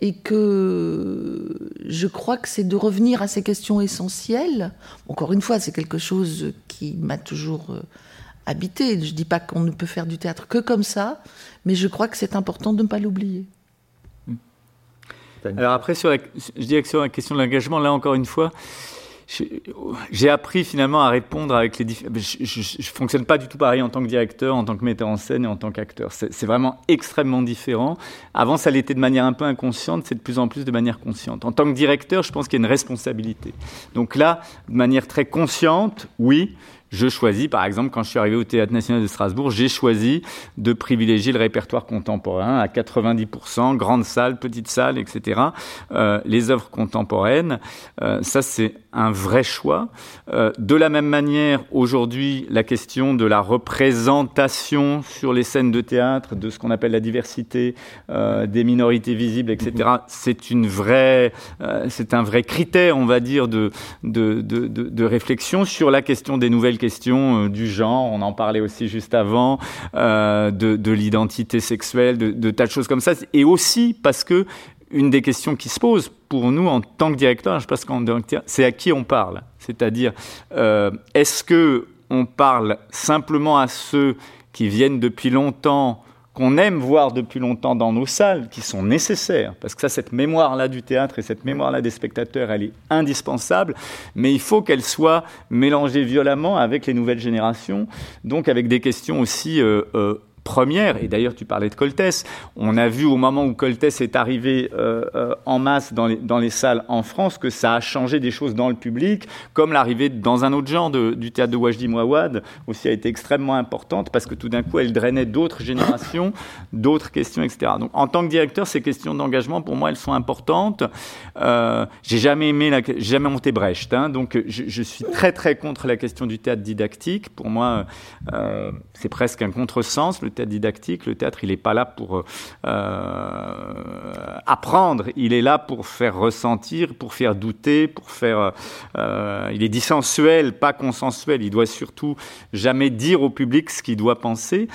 Et que je crois que c'est de revenir à ces questions essentielles. Encore une fois, c'est quelque chose qui m'a toujours euh, habiter. Je ne dis pas qu'on ne peut faire du théâtre que comme ça, mais je crois que c'est important de ne pas l'oublier. Alors après, sur je dirais que sur la question de l'engagement, là encore une fois, j'ai appris finalement à répondre avec les différents. Je, ne fonctionne pas du tout pareil en tant que directeur, en tant que metteur en scène et en tant qu'acteur. C'est vraiment extrêmement différent. Avant, ça l'était de manière un peu inconsciente, c'est de plus en plus de manière consciente. En tant que directeur, je pense qu'il y a une responsabilité. Donc là, de manière très consciente, oui, je choisis, par exemple, quand je suis arrivé au Théâtre national de Strasbourg, j'ai choisi de privilégier le répertoire contemporain à 90%, grande salle, petite salle, etc. Euh, les œuvres contemporaines, euh, ça c'est un vrai choix. Euh, de la même manière, aujourd'hui, la question de la représentation sur les scènes de théâtre, de ce qu'on appelle la diversité des minorités visibles, etc., c'est une vraie, c'est un vrai critère, on va dire, de, de, de, de, réflexion sur la question des nouvelles questions du genre. On en parlait aussi juste avant, de, de l'identité sexuelle, de, de tas de choses comme ça, et aussi parce que une des questions qui se posent pour nous en tant que directeur, je pense qu'en c'est à qui on parle. C'est-à-dire, euh, est-ce que on parle simplement à ceux qui viennent depuis longtemps, qu'on aime voir depuis longtemps dans nos salles, qui sont nécessaires, parce que ça, cette mémoire-là du théâtre et cette mémoire-là des spectateurs, elle est indispensable, mais il faut qu'elle soit mélangée violemment avec les nouvelles générations, donc avec des questions aussi euh, euh, première, et d'ailleurs tu parlais de Coltès, on a vu au moment où Coltès est arrivé euh, euh, en masse dans les, salles en France que ça a changé des choses dans le public, comme l'arrivée dans un autre genre du théâtre de Wajdi Mouawad aussi a été extrêmement importante parce que tout d'un coup elle drainait d'autres générations, [COUGHS] d'autres questions, etc. Donc en tant que directeur, ces questions d'engagement pour moi elles sont importantes. Euh, j'ai jamais aimé, jamais monté Brecht, hein, donc je, je, suis très très contre la question du théâtre didactique. Pour moi, euh, c'est presque un contresens le théâtre didactique. Le théâtre, il n'est pas là pour euh, apprendre, il est là pour faire ressentir, pour faire douter, pour faire. Euh, il est dissensuel, pas consensuel. Il doit surtout jamais dire au public ce qu'il doit penser.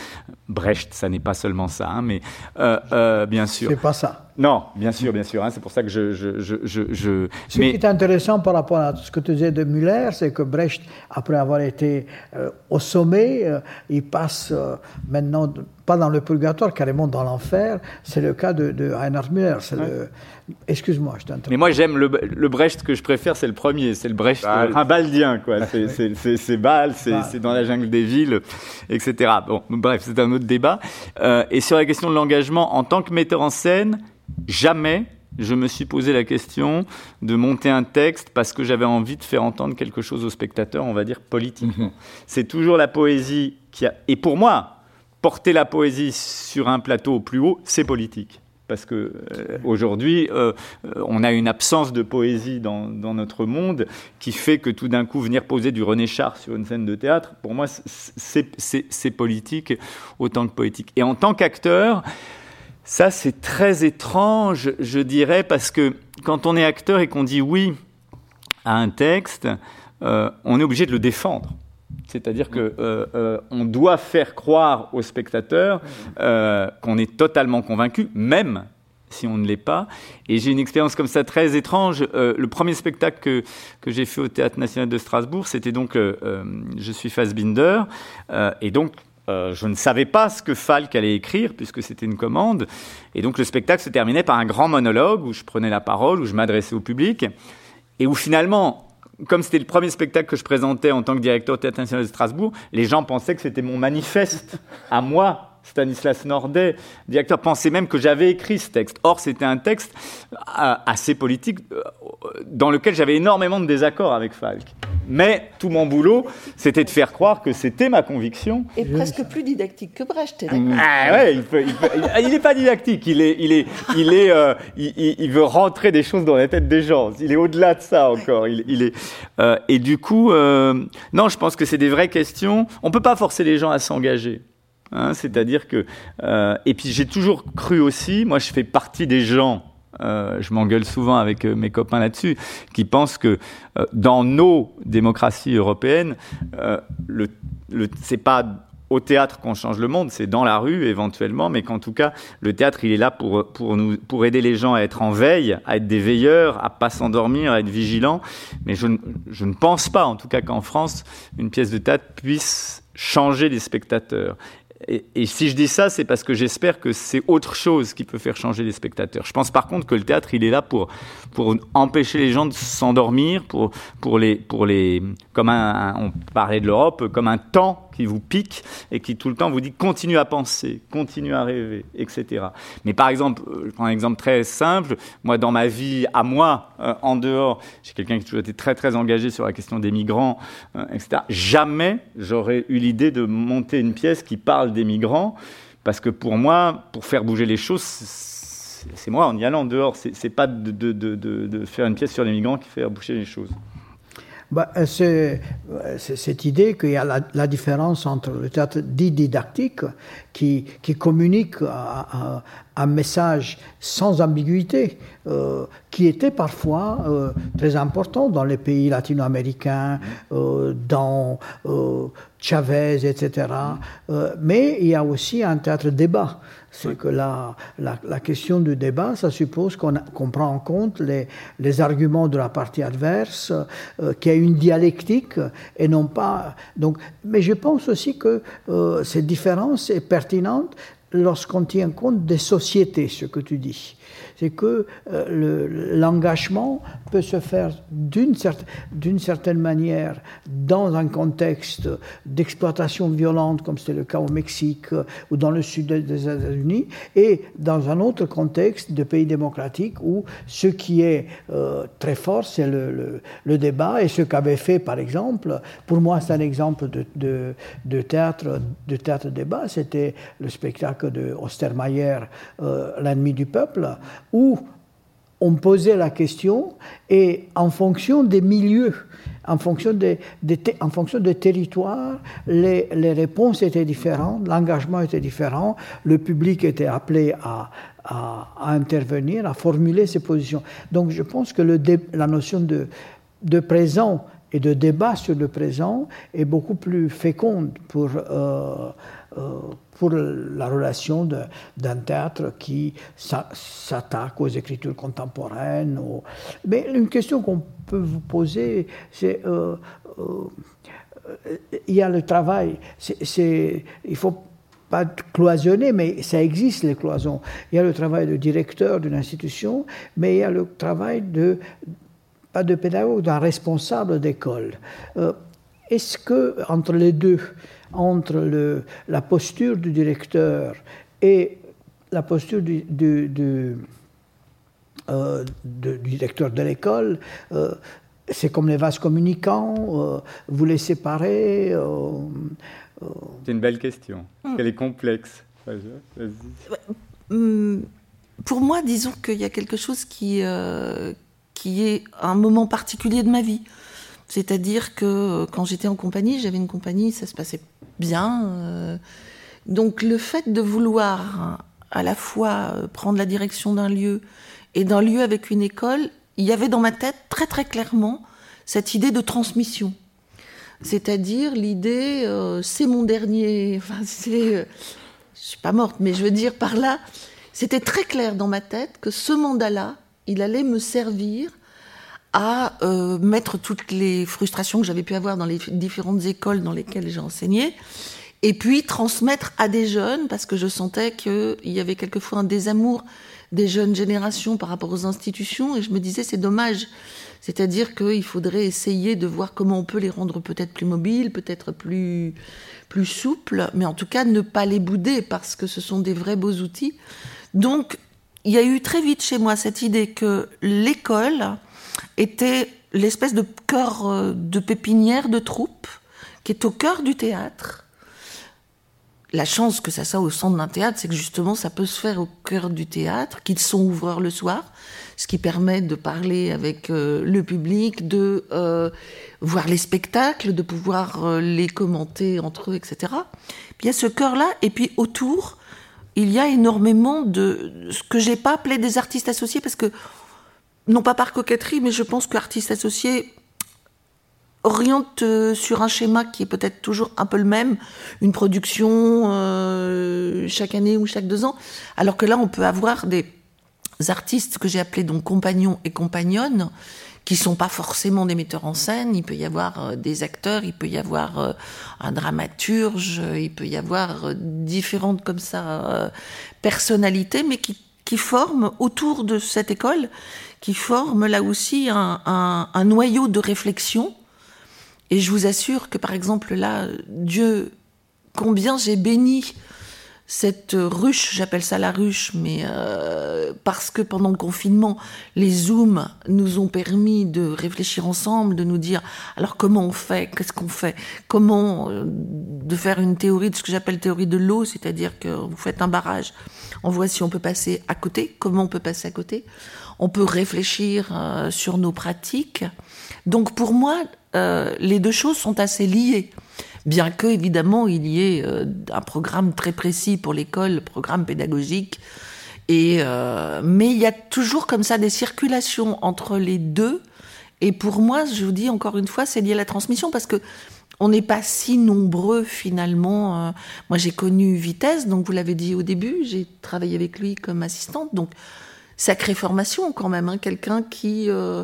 Brecht, ça n'est pas seulement ça, hein, mais euh, bien sûr. C'est pas ça. Non, bien sûr, bien sûr. Hein, c'est pour ça que je. je, je, je Ce qui est intéressant par rapport à ce que tu disais de Müller, c'est que Brecht, après avoir été euh, au sommet, euh, il passe euh, maintenant, pas dans le purgatoire, carrément dans l'enfer. C'est le cas de, de Reinhard Müller. Excuse-moi, je t'interromps. Mais moi, j'aime le, le, Brecht que je préfère, c'est le premier. C'est le Brecht, un baldien, quoi. C'est Bâle, c'est dans la jungle des villes, etc. Bon, bref, c'est un autre débat. et sur la question de l'engagement, en tant que metteur en scène, jamais je me suis posé la question de monter un texte parce que j'avais envie de faire entendre quelque chose aux spectateurs, on va dire politiquement. Mhm. C'est toujours la poésie qui a... Et pour moi, porter la poésie sur un plateau au plus haut, c'est politique. Parce que euh, aujourd'hui, euh, on a une absence de poésie dans, notre monde qui fait que tout d'un coup, venir poser du René Char sur une scène de théâtre, pour moi, c'est politique autant que poétique. Et en tant qu'acteur, Ça, c'est très étrange, je dirais, parce que quand on est acteur et qu'on dit oui à un texte, euh, on est obligé de le défendre. C'est-à-dire qu'on euh, euh, doit faire croire aux spectateurs qu'on est totalement convaincu, même si on ne l'est pas. Et j'ai une expérience comme ça très étrange. le premier spectacle que, que j'ai fait au Théâtre National de Strasbourg, c'était donc Je suis Fassbinder. et donc, je ne savais pas ce que Falk allait écrire, puisque c'était une commande. Et donc, le spectacle se terminait par un grand monologue où je prenais la parole, où je m'adressais au public. Et où finalement, comme c'était le premier spectacle que je présentais en tant que directeur au Théâtre National de Strasbourg, les gens pensaient que c'était mon manifeste à moi, Stanislas Nordet, directeur, pensait même que j'avais écrit ce texte. Or, c'était un texte euh, assez politique euh, dans lequel j'avais énormément de désaccords avec Falk. Mais tout mon boulot, c'était de faire croire que c'était ma conviction. Et presque plus didactique que Brecht, Ah ouais, il n'est pas didactique, il est, il est, il est, euh, il, veut rentrer des choses dans la tête des gens. Il est au-delà de ça encore. Il, est, et du coup, non, je pense que c'est des vraies questions. On peut pas forcer les gens à s'engager. Hein, c'est-à-dire que. Euh, et puis j'ai toujours cru aussi, moi je fais partie des gens. Euh, je m'engueule souvent avec euh, mes copains là-dessus, qui pensent que dans nos démocraties européennes, le, le c'est pas au théâtre qu'on change le monde, c'est dans la rue éventuellement, mais qu'en tout cas, le théâtre, il est là pour, aider les gens à être en veille, à être des veilleurs, à pas s'endormir, à être vigilants. Mais je ne pense pas, en tout cas, qu'en France, une pièce de théâtre puisse changer les spectateurs. Et, si je dis ça, c'est parce que j'espère que c'est autre chose qui peut faire changer les spectateurs. Je pense par contre que le théâtre, il est là pour, pour empêcher les gens de s'endormir, pour, pour les, pour les, comme un, on parlait de l'Europe, comme un temps qui vous pique et qui tout le temps vous dit continue à penser, continue à rêver, etc. Mais par exemple, euh, je prends un exemple très simple. Moi, dans ma vie, à moi, euh, en dehors, j'ai quelqu'un qui a toujours été très très engagé sur la question des migrants, euh, etc. Jamais j'aurais eu l'idée de monter une pièce qui parle des migrants, parce que pour moi, pour faire bouger les choses, c'est moi en y allant dehors. C'est pas de, de, faire une pièce sur les migrants qui fait bouger les choses. Bah, c'est cette idée qu'il y a la, différence entre le théâtre dit didactique, qui, qui communique un message sans ambiguïté, euh, qui était parfois euh, très important dans les pays latino-américains, dans Chavez, etc. mais il y a aussi un théâtre débat c'est que la, la, question du débat, ça suppose qu'on prend en compte les, les, arguments de la partie adverse, euh, qu'il y a une dialectique et non pas. Donc, mais je pense aussi que euh, cette différence est pertinente lorsqu'on tient compte des sociétés, ce que tu dis. C'est que euh, l'engagement peut se faire d'une certaine, manière dans un contexte d'exploitation violente, comme c'était le cas au Mexique euh, ou dans le sud des États-Unis, et dans un autre contexte de pays démocratiques où ce qui est euh, très fort, c'est le, débat, et ce qu'avait fait, par exemple, pour moi c'est un exemple de, théâtre de théâtre débat, c'était le spectacle de Ostermayer, L'ennemi du peuple, où on posait la question et en fonction des milieux, en fonction des, en fonction des territoires, les, les, réponses étaient différentes, l'engagement était différent, le public était appelé à, à, intervenir, à formuler ses positions. Donc je pense que le, la notion de, de présent et de débat sur le présent est beaucoup plus féconde pour, euh, euh, pour la relation d'un théâtre qui s'attaque aux écritures contemporaines. Mais une question qu'on peut vous poser, c'est euh, il y a le travail, c'est il faut pas cloisonner, mais ça existe les cloisons. Il y a le travail de directeur d'une institution, mais il y a le travail de pas de pédagogue, d'un responsable d'école. Euh, est-ce que entre les deux, entre le, la posture du directeur et la posture du, du, euh, directeur de l'école, euh, c'est comme les vases communicants, vous les séparez C'est une belle question. Hmm. Elle est complexe. Hmm, pour moi, disons qu'il y a quelque chose qui, qui est un moment particulier de ma vie. C'est-à-dire que euh, quand j'étais en compagnie, j'avais une compagnie, ça se passait bien. Euh. donc le fait de vouloir à la fois euh, prendre la direction d'un lieu et d'un lieu avec une école, il y avait dans ma tête très très clairement cette idée de transmission. C'est-à-dire l'idée, c'est mon dernier, [LAUGHS] enfin c'est, je suis pas morte, mais je veux dire par là, c'était très clair dans ma tête que ce mandat-là, il allait me servir à euh, mettre toutes les frustrations que j'avais pu avoir dans les différentes écoles dans lesquelles j'ai enseigné, et puis transmettre à des jeunes, parce que je sentais qu'il y avait quelquefois un désamour des jeunes générations par rapport aux institutions, et je me disais c'est dommage. C'est-à-dire qu'il faudrait essayer de voir comment on peut les rendre peut-être plus mobiles, peut-être plus, plus souples, mais en tout cas ne pas les bouder parce que ce sont des vrais beaux outils. Donc, il y a eu très vite chez moi cette idée que l'école était l'espèce de cœur euh, de pépinière de troupe qui est au cœur du théâtre. La chance que ça soit au centre d'un théâtre, c'est que justement ça peut se faire au cœur du théâtre, qu'ils sont ouvreurs le soir, ce qui permet de parler avec euh, le public, de euh, voir les spectacles, de pouvoir les commenter entre eux, etc. Puis il y a ce cœur-là, et puis autour, il y a énormément de ce que j'ai pas appelé des artistes associés parce que non pas par coquetterie, mais je pense qu'artiste associé oriente euh, sur un schéma qui est peut-être toujours un peu le même, une production euh, chaque année ou chaque deux ans, alors que là on peut avoir des artistes que j'ai appelés donc compagnons et compagnonnes, qui sont pas forcément des metteurs en scène. Il peut y avoir euh, des acteurs, il peut y avoir un dramaturge, il peut y avoir différentes comme ça personnalités, mais qui, qui forment autour de cette école qui forment là aussi un, noyau de réflexion. Et je vous assure que, par exemple, là, Dieu, combien j'ai béni cette ruche, j'appelle ça la ruche, mais euh, parce que pendant le confinement, les Zooms nous ont permis de réfléchir ensemble, de nous dire alors comment on fait, qu'est-ce qu'on fait, comment euh, de faire une théorie de ce que j'appelle théorie de l'eau, c'est-à-dire que vous faites un barrage, on voit si on peut passer à côté, comment on peut passer à côté on peut réfléchir euh, sur nos pratiques. Donc pour moi, euh, les deux choses sont assez liées. Bien que, évidemment, il y ait euh, un programme très précis pour l'école, programme pédagogique. Et, mais il y a toujours comme ça des circulations entre les deux. Et pour moi, je vous dis encore une fois, c'est lié à la transmission parce que on n'est pas si nombreux finalement. moi, j'ai connu Vitesse, donc vous l'avez dit au début, j'ai travaillé avec lui comme assistante. Donc, sacrée formation quand même, hein, quelqu'un qui euh,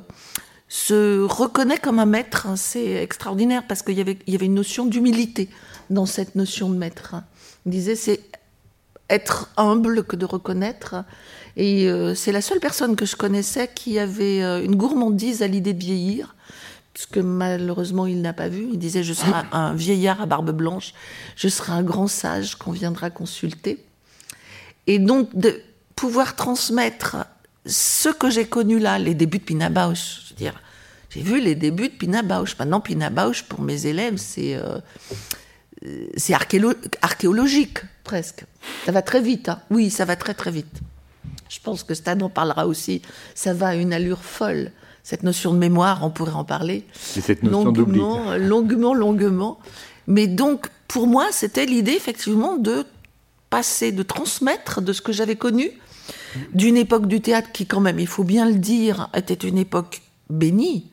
se reconnaît comme un maître, hein, c'est extraordinaire parce qu'il y avait, une notion d'humilité dans cette notion de maître. Il disait c'est être humble que de reconnaître. Et euh, c'est la seule personne que je connaissais qui avait euh, une gourmandise à l'idée de vieillir, puisque malheureusement il n'a pas vu. Il disait je serai un vieillard à barbe blanche, je serai un grand sage qu'on viendra consulter. Et donc de, pouvoir transmettre ce que j'ai connu là, les débuts de Pina Bausch. Je veux dire, j'ai vu les débuts de Pina Bausch. Maintenant, Pina Bausch, pour mes élèves, c'est euh, c'est archéologique, presque. Ça va très vite. Hein. Oui, ça va très très vite. Je pense que Stan en parlera aussi. Ça va à une allure folle. Cette notion de mémoire, on pourrait en parler. Et cette notion longuement, longuement, longuement. Mais donc, pour moi, c'était l'idée, effectivement, de passer, de transmettre de ce que j'avais connu d'une époque du théâtre qui, quand même, il faut bien le dire, était une époque bénie.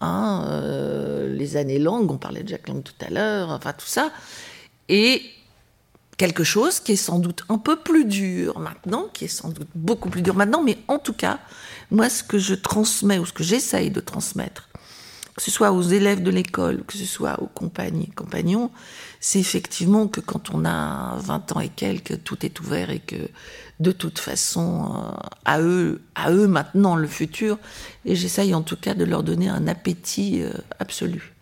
Hein, euh, les années longues, on parlait de Jacques Lang tout à l'heure, enfin tout ça. Et quelque chose qui est sans doute un peu plus dur maintenant, qui est sans doute beaucoup plus dur maintenant, mais en tout cas, moi, ce que je transmets ou ce que j'essaye de transmettre, que ce soit aux élèves de l'école, que ce soit aux compagnies, compagnons, c'est effectivement que quand on a 20 ans et quelques, tout est ouvert et que de toute façon, euh, à eux, à eux maintenant le futur, et j'essaye en tout cas de leur donner un appétit euh, absolu.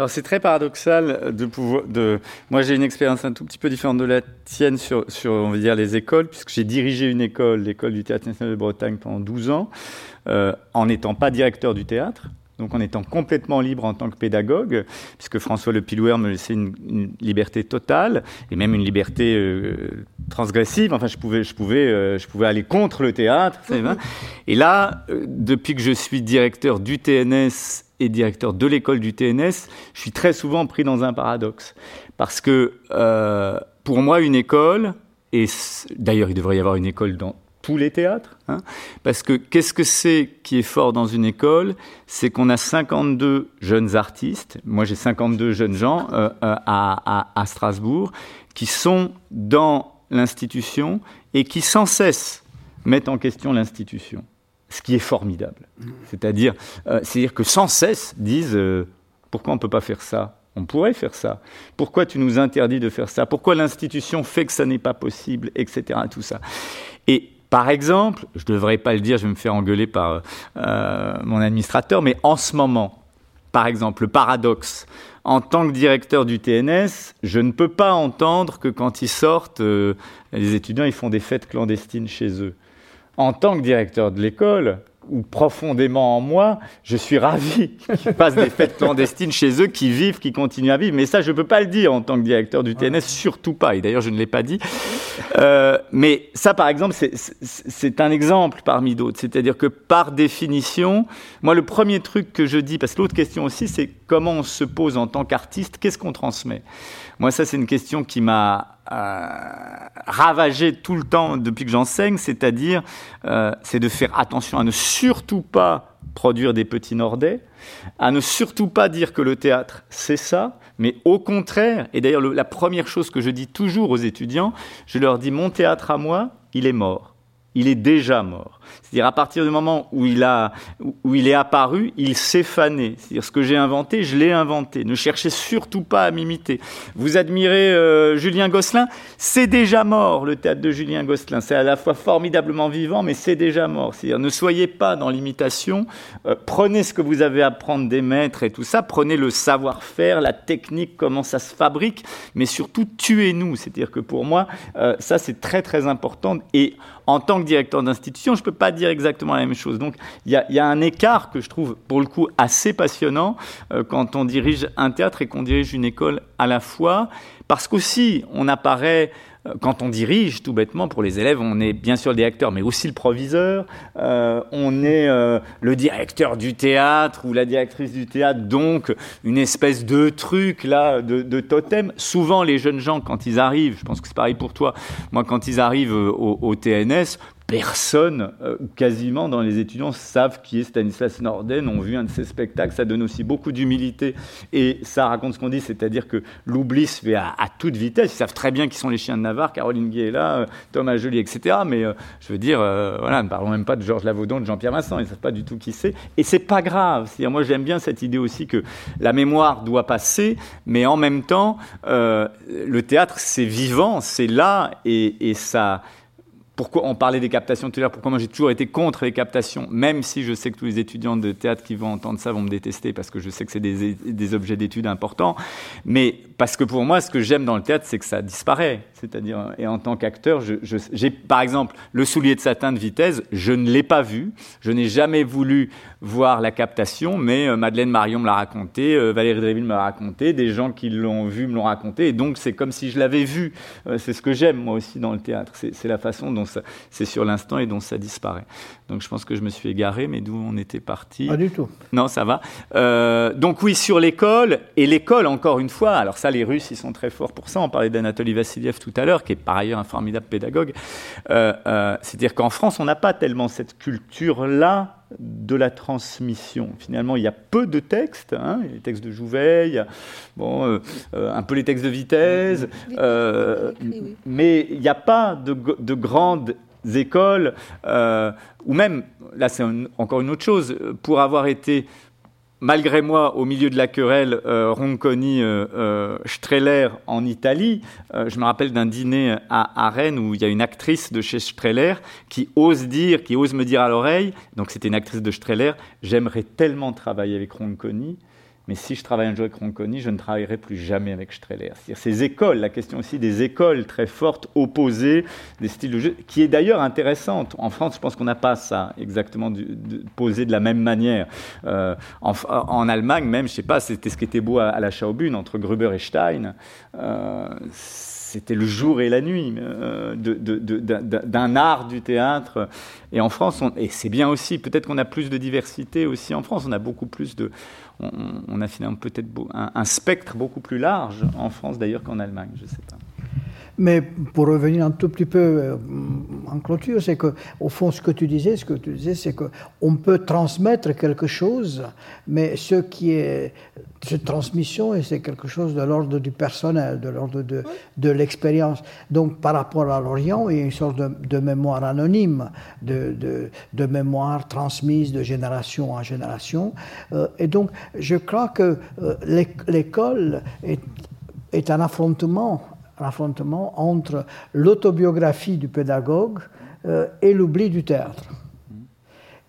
Alors c'est très paradoxal de pouvoir. De... Moi j'ai une expérience un tout petit peu différente de la tienne sur, sur on va dire les écoles, puisque j'ai dirigé une école, l'école du Théâtre national de Bretagne pendant 12 ans, euh, en n'étant pas directeur du théâtre donc en étant complètement libre en tant que pédagogue, puisque François Le Pilouer me laissait une, liberté totale et même une liberté euh, transgressive. Enfin, je pouvais, je pouvais, euh, je pouvais aller contre le théâtre. Mhm. Et là, euh, depuis que je suis directeur du TNS et directeur de l'école du TNS, je suis très souvent pris dans un paradoxe, parce que pour moi, une école et d'ailleurs il devrait y avoir une école dans tous les théâtres, hein, parce que qu'est-ce que c'est qui est fort dans une école? C'est qu'on a 52 jeunes artistes, moi j'ai 52 jeunes gens euh, euh, à, à, Strasbourg, qui sont dans l'institution et qui sans cesse mettent en question l'institution, ce qui est formidable. C'est-à-dire, euh, que sans cesse disent pourquoi on ne peut pas faire ça? On pourrait faire ça. Pourquoi tu nous interdis de faire ça? Pourquoi l'institution fait que ça n'est pas possible, etc. Tout ça. Et par exemple, je ne devrais pas le dire, je vais me faire engueuler par euh, mon administrateur, mais en ce moment, par exemple, le paradoxe, en tant que directeur du TNS, je ne peux pas entendre que quand ils sortent, euh, les étudiants ils font des fêtes clandestines chez eux. En tant que directeur de l'école, ou profondément en moi, je suis ravi [LAUGHS] qu'ils passent des fêtes clandestines chez eux, qui vivent, qui continuent à vivre. Mais ça, je ne peux pas le dire en tant que directeur du TNS, surtout pas. Et d'ailleurs, je ne l'ai pas dit. Euh, mais ça, par exemple, c'est un exemple parmi d'autres. C'est-à-dire que par définition, moi, le premier truc que je dis, parce que l'autre question aussi, c'est comment on se pose en tant qu'artiste, qu'est-ce qu'on transmet? Moi, ça, c'est une question qui m'a ravagé tout le temps depuis que j'enseigne, c'est-à-dire euh, c'est de faire attention à ne surtout pas produire des petits Nordais, à ne surtout pas dire que le théâtre c'est ça, mais au contraire, et d'ailleurs la première chose que je dis toujours aux étudiants, je leur dis mon théâtre à moi, il est mort, il est déjà mort. C'est-à-dire à partir du moment où il, a, où il est apparu, il s'est fané. C'est-à-dire ce que j'ai inventé, je l'ai inventé. Ne cherchez surtout pas à m'imiter. Vous admirez euh, Julien Gosselin, c'est déjà mort le théâtre de Julien Gosselin. C'est à la fois formidablement vivant, mais c'est déjà mort. C'est-à-dire ne soyez pas dans l'imitation. Euh, prenez ce que vous avez à prendre des maîtres et tout ça. Prenez le savoir-faire, la technique, comment ça se fabrique, mais surtout tuez-nous. C'est-à-dire que pour moi, euh, ça c'est très très important. Et en tant directeur d'institution, je ne peux pas dire exactement la même chose. Donc il y, a, un écart que je trouve pour le coup assez passionnant euh, quand on dirige un théâtre et qu'on dirige une école à la fois, parce qu'aussi on apparaît quand on dirige, tout bêtement, pour les élèves, on est bien sûr le directeur, mais aussi le proviseur. Euh, on est le directeur du théâtre ou la directrice du théâtre, donc une espèce de truc là, de, totem. Souvent, les jeunes gens, quand ils arrivent, je pense que c'est pareil pour toi, moi, quand ils arrivent au, au TNS, personne, euh, quasiment dans les étudiants, savent qui est Stanislas Norden, ont vu un de ses spectacles. Ça donne aussi beaucoup d'humilité et ça raconte ce qu'on dit, c'est-à-dire que l'oubli se fait à, toute vitesse. Ils savent très bien qui sont les chiens de Navarre, Caroline Guéla, euh, Thomas Joly, etc. Mais euh, je veux dire, voilà, ne parlons même pas de Georges Lavaudon, de Jean-Pierre Masson, ils ne savent pas du tout qui c'est. Et c'est pas grave. C'est-à-dire, moi, j'aime bien cette idée aussi que la mémoire doit passer, mais en même temps, le théâtre, c'est vivant, c'est là et ça pourquoi on parlait des captations tout à l'heure, pourquoi moi j'ai toujours été contre les captations, même si je sais que tous les étudiants de théâtre qui vont entendre ça vont me détester parce que je sais que c'est des, des, objets d'études importants, mais parce que pour moi, ce que j'aime dans le théâtre, c'est que ça disparaît. C'est-à-dire, et en tant qu'acteur, j'ai par exemple le soulier de satin de vitesse, je ne l'ai pas vu, je n'ai jamais voulu voir la captation, mais euh, Madeleine Marion me l'a raconté, euh, Valérie Dréville me l'a raconté, des gens qui l'ont vu me l'ont raconté, et donc c'est comme si je l'avais vu. Euh, c'est ce que j'aime moi aussi dans le théâtre, c'est la façon dont c'est sur l'instant et dont ça disparaît. Donc je pense que je me suis égaré, mais d'où on était parti Pas du tout. Non, ça va. donc oui, sur l'école, et l'école encore une fois, alors ça les Russes ils sont très forts pour ça, on parlait d'Anatoly Vassiliev tout à l'heure, qui est par ailleurs un formidable pédagogue. Euh, euh, c'est-à-dire qu'en France, on n'a pas tellement cette culture-là de la transmission. Finalement, il y a peu de textes, hein, les textes de Jouvet, bon, euh, un peu les textes de Vitesse, mais il n'y a pas de, de grandes écoles, ou même, là c'est encore une autre chose, pour avoir été malgré moi, au milieu de la querelle euh, Ronconi-Streller euh, euh, en Italie, je me rappelle d'un dîner à, à, Rennes où il y a une actrice de chez Streller qui ose dire, qui ose me dire à l'oreille, donc c'était une actrice de Streller, j'aimerais tellement travailler avec Ronconi mais si je travaille un jour avec Ronconi, je ne travaillerai plus jamais avec Streller. C'est-à-dire ces écoles, la question aussi des écoles très fortes, opposées, des styles de jeu, qui est d'ailleurs intéressante. En France, je pense qu'on n'a pas ça exactement posé de la même manière. Euh, en, Allemagne, même, je ne sais pas, c'était ce qui était beau à, la Schaubühne, entre Gruber et Stein. Euh, c'était le jour et la nuit euh, d'un art du théâtre. Et en France, et c'est bien aussi, peut-être qu'on a plus de diversité aussi en France, on a beaucoup plus de, on, a finalement peut-être un, un, spectre beaucoup plus large en France d'ailleurs qu'en Allemagne, je ne sais pas. Mais pour revenir un tout petit peu euh, en clôture, c'est que, au fond, ce que tu disais, ce que tu disais, c'est qu'on peut transmettre quelque chose, mais ce qui est cette transmission, c'est quelque chose de l'ordre du personnel, de l'ordre de, de l'expérience. Donc, par rapport à l'Orient, il y a une sorte de, mémoire anonyme, de, de, mémoire transmise de génération en génération. Euh, et donc, je crois que euh, l'école est, est un affrontement affrontement entre l'autobiographie du pédagogue euh, et l'oubli du théâtre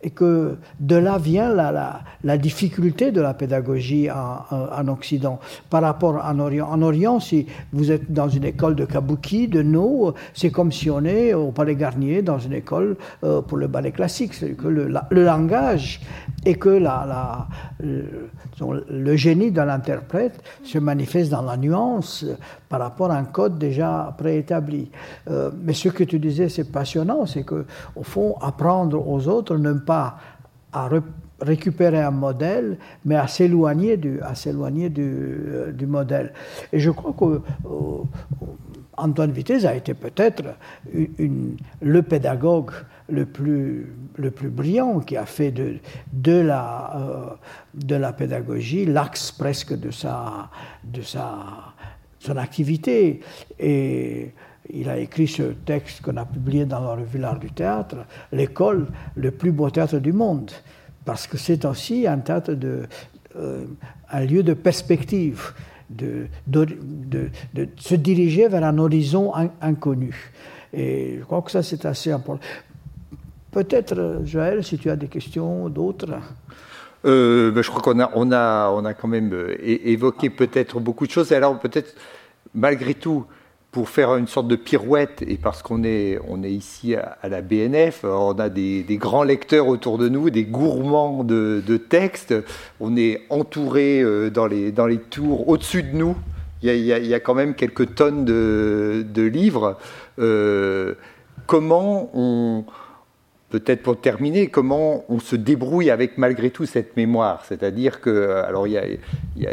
et que de là vient la, difficulté de la pédagogie en, Occident par rapport en Orient. En Orient, si vous êtes dans une école de kabuki, de no, c'est comme si on est au Palais Garnier dans une école euh, pour le ballet classique. C'est que le, langage et que la, le, génie de l'interprète se manifeste dans la nuance par rapport à un code déjà préétabli. Euh, mais ce que tu disais, c'est passionnant, c'est que au fond, apprendre aux autres, ne pas à récupérer un modèle, mais à s'éloigner du, à s'éloigner du, euh, modèle. Et je crois que euh, Antoine Vitesse a été peut-être le pédagogue le plus, le plus brillant qui a fait de, de, la, de la pédagogie l'axe presque de sa, de sa son activité. Et il a écrit ce texte qu'on a publié dans la revue L'Art du théâtre, l'école, le plus beau théâtre du monde, parce que c'est aussi un théâtre de, euh, un lieu de perspective, de, de, de, se diriger vers un horizon inconnu. Et je crois que ça, c'est assez important. Peut-être, Joël, si tu as des questions, d'autres. Euh, ben, je crois qu'on a, on a, on a quand même euh, évoqué peut-être beaucoup de choses. Et alors peut-être, malgré tout, pour faire une sorte de pirouette, et parce qu'on est, on est ici à, la BNF, on a des, grands lecteurs autour de nous, des gourmands de, textes, on est entouré euh, dans les, dans les tours au-dessus de nous. Il y, a, quand même quelques tonnes de, livres. comment on, peut-être pour terminer, comment on se débrouille avec malgré tout cette mémoire? C'est-à-dire que, euh, alors, il y a,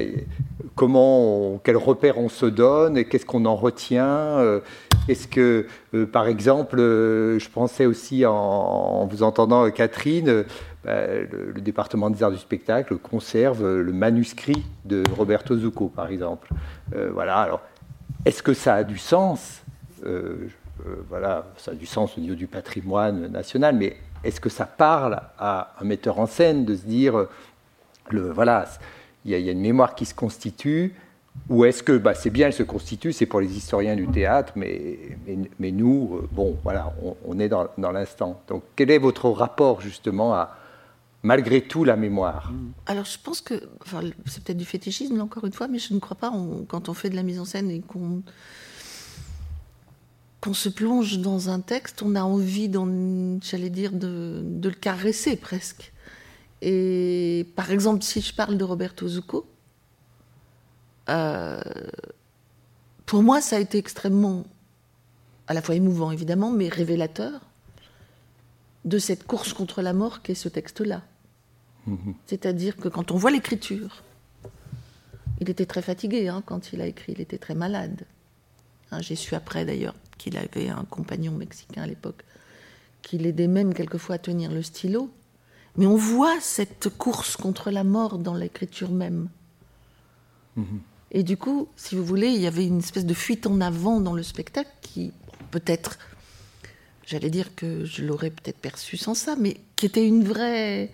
comment, quels repères on se donne, qu'est-ce qu'on en retient euh, Est-ce que, euh, par exemple, je pensais aussi en, vous entendant, Catherine, bah, le, département des arts du spectacle conserve le manuscrit de Roberto Zucco, par exemple. voilà. Alors, est-ce que ça a du sens euh, voilà, ça a du sens au niveau du patrimoine national, mais est-ce que ça parle à un metteur en scène de se dire, le, voilà, il y, a une mémoire qui se constitue, ou est-ce que bah, c'est bien, elle se constitue, c'est pour les historiens du théâtre, mais, mais, nous, euh, bon, voilà, on, est dans, l'instant. Donc, quel est votre rapport justement à, malgré tout, la mémoire? Alors, je pense que, c'est peut-être du fétichisme, encore une fois, mais je ne crois pas, quand on fait de la mise en scène et qu'on qu'on se plonge dans un texte, on a envie, j'allais dire, de, le caresser presque. Et par exemple, si je parle de Roberto Zucco, euh, pour moi, ça a été extrêmement, à la fois émouvant évidemment, mais révélateur de cette course contre la mort qu'est ce texte-là. Mhm. C'est-à-dire que quand on voit l'écriture, il était très fatigué hein, quand il a écrit, il était très malade. Hein, j'ai su après d'ailleurs qu'il avait un compagnon mexicain à l'époque, qui l'aidait même quelquefois à tenir le stylo. Mais on voit cette course contre la mort dans l'écriture même. Mhm. Et du coup, si vous voulez, il y avait une espèce de fuite en avant dans le spectacle qui, peut-être, j'allais dire que je l'aurais peut-être perçu sans ça, mais qui était une vraie,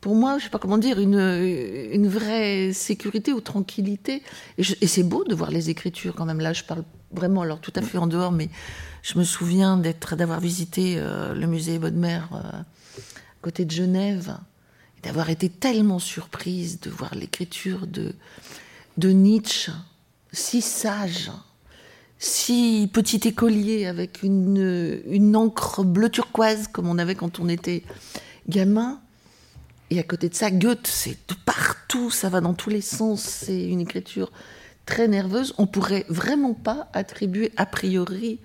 pour moi, je sais pas comment dire, une, une vraie sécurité ou tranquillité. Et, et c'est beau de voir les écritures quand même. Là, je parle vraiment, alors tout à fait en dehors, mais je me souviens d'être, d'avoir visité euh, le musée Bodmer euh, côté de Genève, et d'avoir été tellement surprise de voir l'écriture de, de Nietzsche, si sage, si petit écolier, avec une, une encre bleu turquoise comme on avait quand on était gamin. Et à côté de ça, Goethe, c'est de partout, ça va dans tous les sens, c'est une écriture très nerveuse, on pourrait vraiment pas attribuer a priori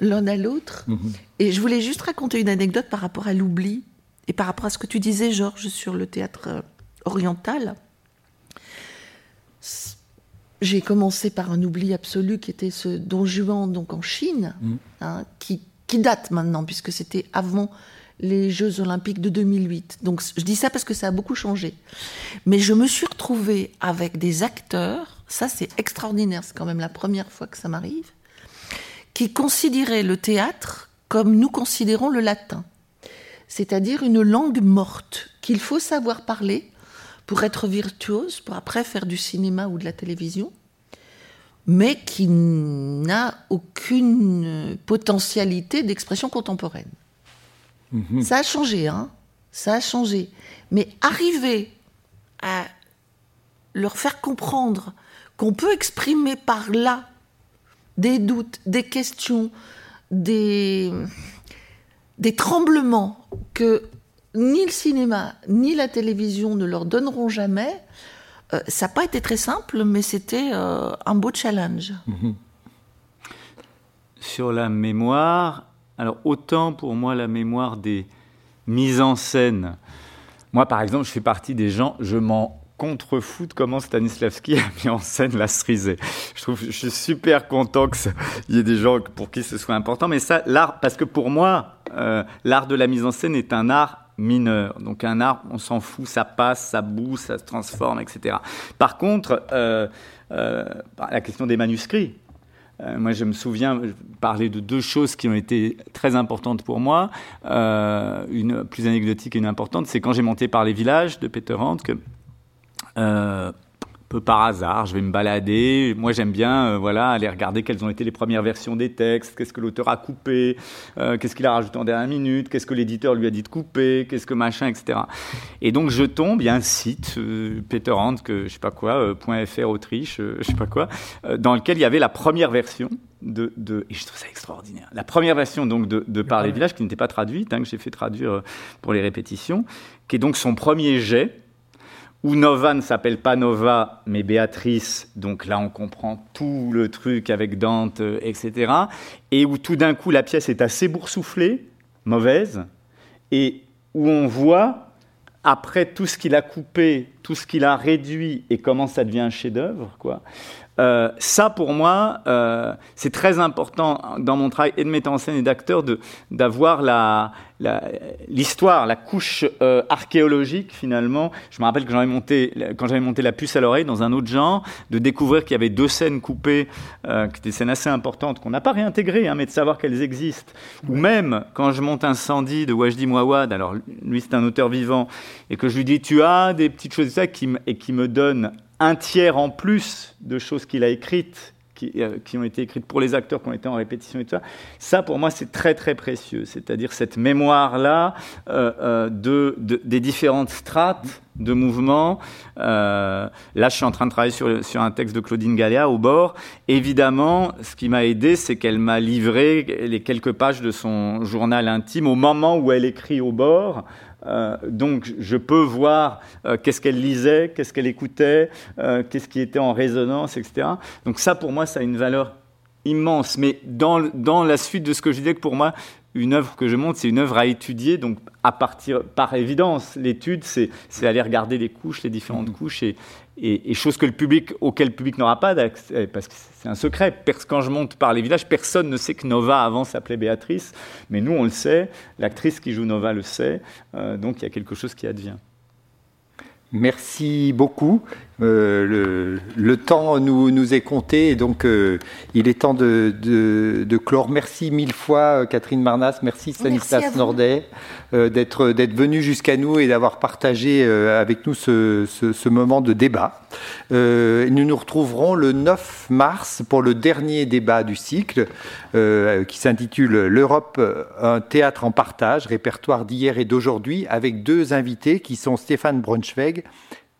l'un à l'autre. Mhm. Et je voulais juste raconter une anecdote par rapport à l'oubli et par rapport à ce que tu disais, Georges, sur le théâtre euh, oriental. j'ai commencé par un oubli absolu qui était ce Don Juan, donc en Chine, Mm. hein, qui, qui date maintenant, puisque c'était avant les Jeux Olympiques de 2008. Donc je dis ça parce que ça a beaucoup changé. Mais je me suis retrouvée avec des acteurs, ça c'est extraordinaire, c'est quand même la première fois que ça m'arrive, qui considéraient le théâtre comme nous considérons le latin, c'est-à-dire une langue morte qu'il faut savoir parler pour être virtuose, pour après faire du cinéma ou de la télévision, mais qui n'a aucune potentialité d'expression contemporaine. Ça a changé, hein Ça a changé. Mais arriver à leur faire comprendre qu'on peut exprimer par là des doutes, des questions, des, des tremblements que ni le cinéma ni la télévision ne leur donneront jamais, euh, ça n'a pas été très simple, mais c'était euh, un beau challenge. Sur la mémoire, alors autant pour moi la mémoire des mises en scène. Moi, par exemple, je fais partie des gens, je m'en contrefous de comment Stanislavski [LAUGHS] a mis en scène la cerisée. Je trouve, je suis super content qu'il y ait des gens pour qui ce soit important. Mais ça, l'art, parce que pour moi, euh, l'art de la mise en scène est un art mineur. Donc un art, on s'en fout, ça passe, ça bouge, ça se transforme, etc. Par contre, euh, euh, la question des manuscrits. Moi, je me souviens parler de deux choses qui ont été très importantes pour moi. Une plus anecdotique et une importante, c'est quand j'ai monté par les villages de Peter Handke, euh, peu par hasard, je vais me balader. Moi, j'aime bien, euh, voilà, aller regarder quelles ont été les premières versions des textes, qu'est-ce que l'auteur a coupé, euh, qu'est-ce qu'il a rajouté en dernière minute, qu'est-ce que l'éditeur lui a dit de couper, qu'est-ce que machin, etc. Et donc, je tombe, il y a un site, euh, Peter Hand, que je sais pas quoi, .fr Autriche, je sais pas quoi, dans lequel il y avait la première version de, de, et je trouve ça extraordinaire. La première version donc de, de Par les villages qui n'était pas traduite, hein, que j'ai fait traduire pour les répétitions, qui est donc son premier jet où Nova ne s'appelle pas Nova, mais Béatrice, donc là on comprend tout le truc avec Dante, euh, etc. Et où tout d'un coup la pièce est assez boursouflée, mauvaise, et où on voit, après tout ce qu'il a coupé, tout ce qu'il a réduit, et comment ça devient un chef-d'œuvre, quoi. Euh, ça, pour moi, euh, c'est très important dans mon travail et de metteur en scène et d'acteur d'avoir la, l'histoire, la couche euh, archéologique finalement. Je me rappelle que j'avais monté, quand j'avais monté La puce à l'oreille dans un autre genre, de découvrir qu'il y avait deux scènes coupées, euh, qui étaient des scènes assez importantes, qu'on n'a pas réintégrées, hein, mais de savoir qu'elles existent. Ou même quand je monte Incendie de Wajdi Mouawad, alors lui c'est un auteur vivant, et que je lui dis tu as des petites choses ça qui, et qui me donne un tiers en plus de choses qu'il a écrites, qui, euh, qui ont été écrites pour les acteurs, qui ont été en répétition et tout ça. Ça, pour moi, c'est très très précieux. C'est-à-dire cette mémoire-là euh, euh, de, de- des différentes strates de mouvements. Euh, là, je suis en train de travailler sur, sur un texte de Claudine Gallia au bord. Évidemment, ce qui m'a aidé, c'est qu'elle m'a livré les quelques pages de son journal intime au moment où elle écrit au bord. Euh, donc, je peux voir euh, qu'est-ce qu'elle lisait, qu'est-ce qu'elle écoutait, euh, qu'est-ce qui était en résonance, etc. Donc, ça, pour moi, ça a une valeur immense. Mais dans, dans la suite de ce que je disais, que pour moi, une œuvre que je montre, c'est une œuvre à étudier. Donc, à partir, par évidence, l'étude, c'est c'est aller regarder les couches, les différentes couches, et, et, chose que le public, auquel le public n'aura pas d'accès, parce que c'est un secret. Quand je monte par les villages, personne ne sait que Nova avant s'appelait Béatrice, mais nous, on le sait. L'actrice qui joue Nova le sait. Euh, donc, il y a quelque chose qui advient. Merci beaucoup. Euh, le, le temps nous, nous est compté et donc euh, il est temps de, de, de clore. Merci mille fois euh, Catherine Marnas, merci Stanislas. Nordet euh, d'être d'être venu jusqu'à nous et d'avoir partagé avec nous ce, ce, ce moment de débat. Nous nous retrouverons le 9 mars pour le dernier débat du cycle qui s'intitule L'Europe, un théâtre en partage, répertoire d'hier et d'aujourd'hui, avec deux invités qui sont Stéphane Braunschweig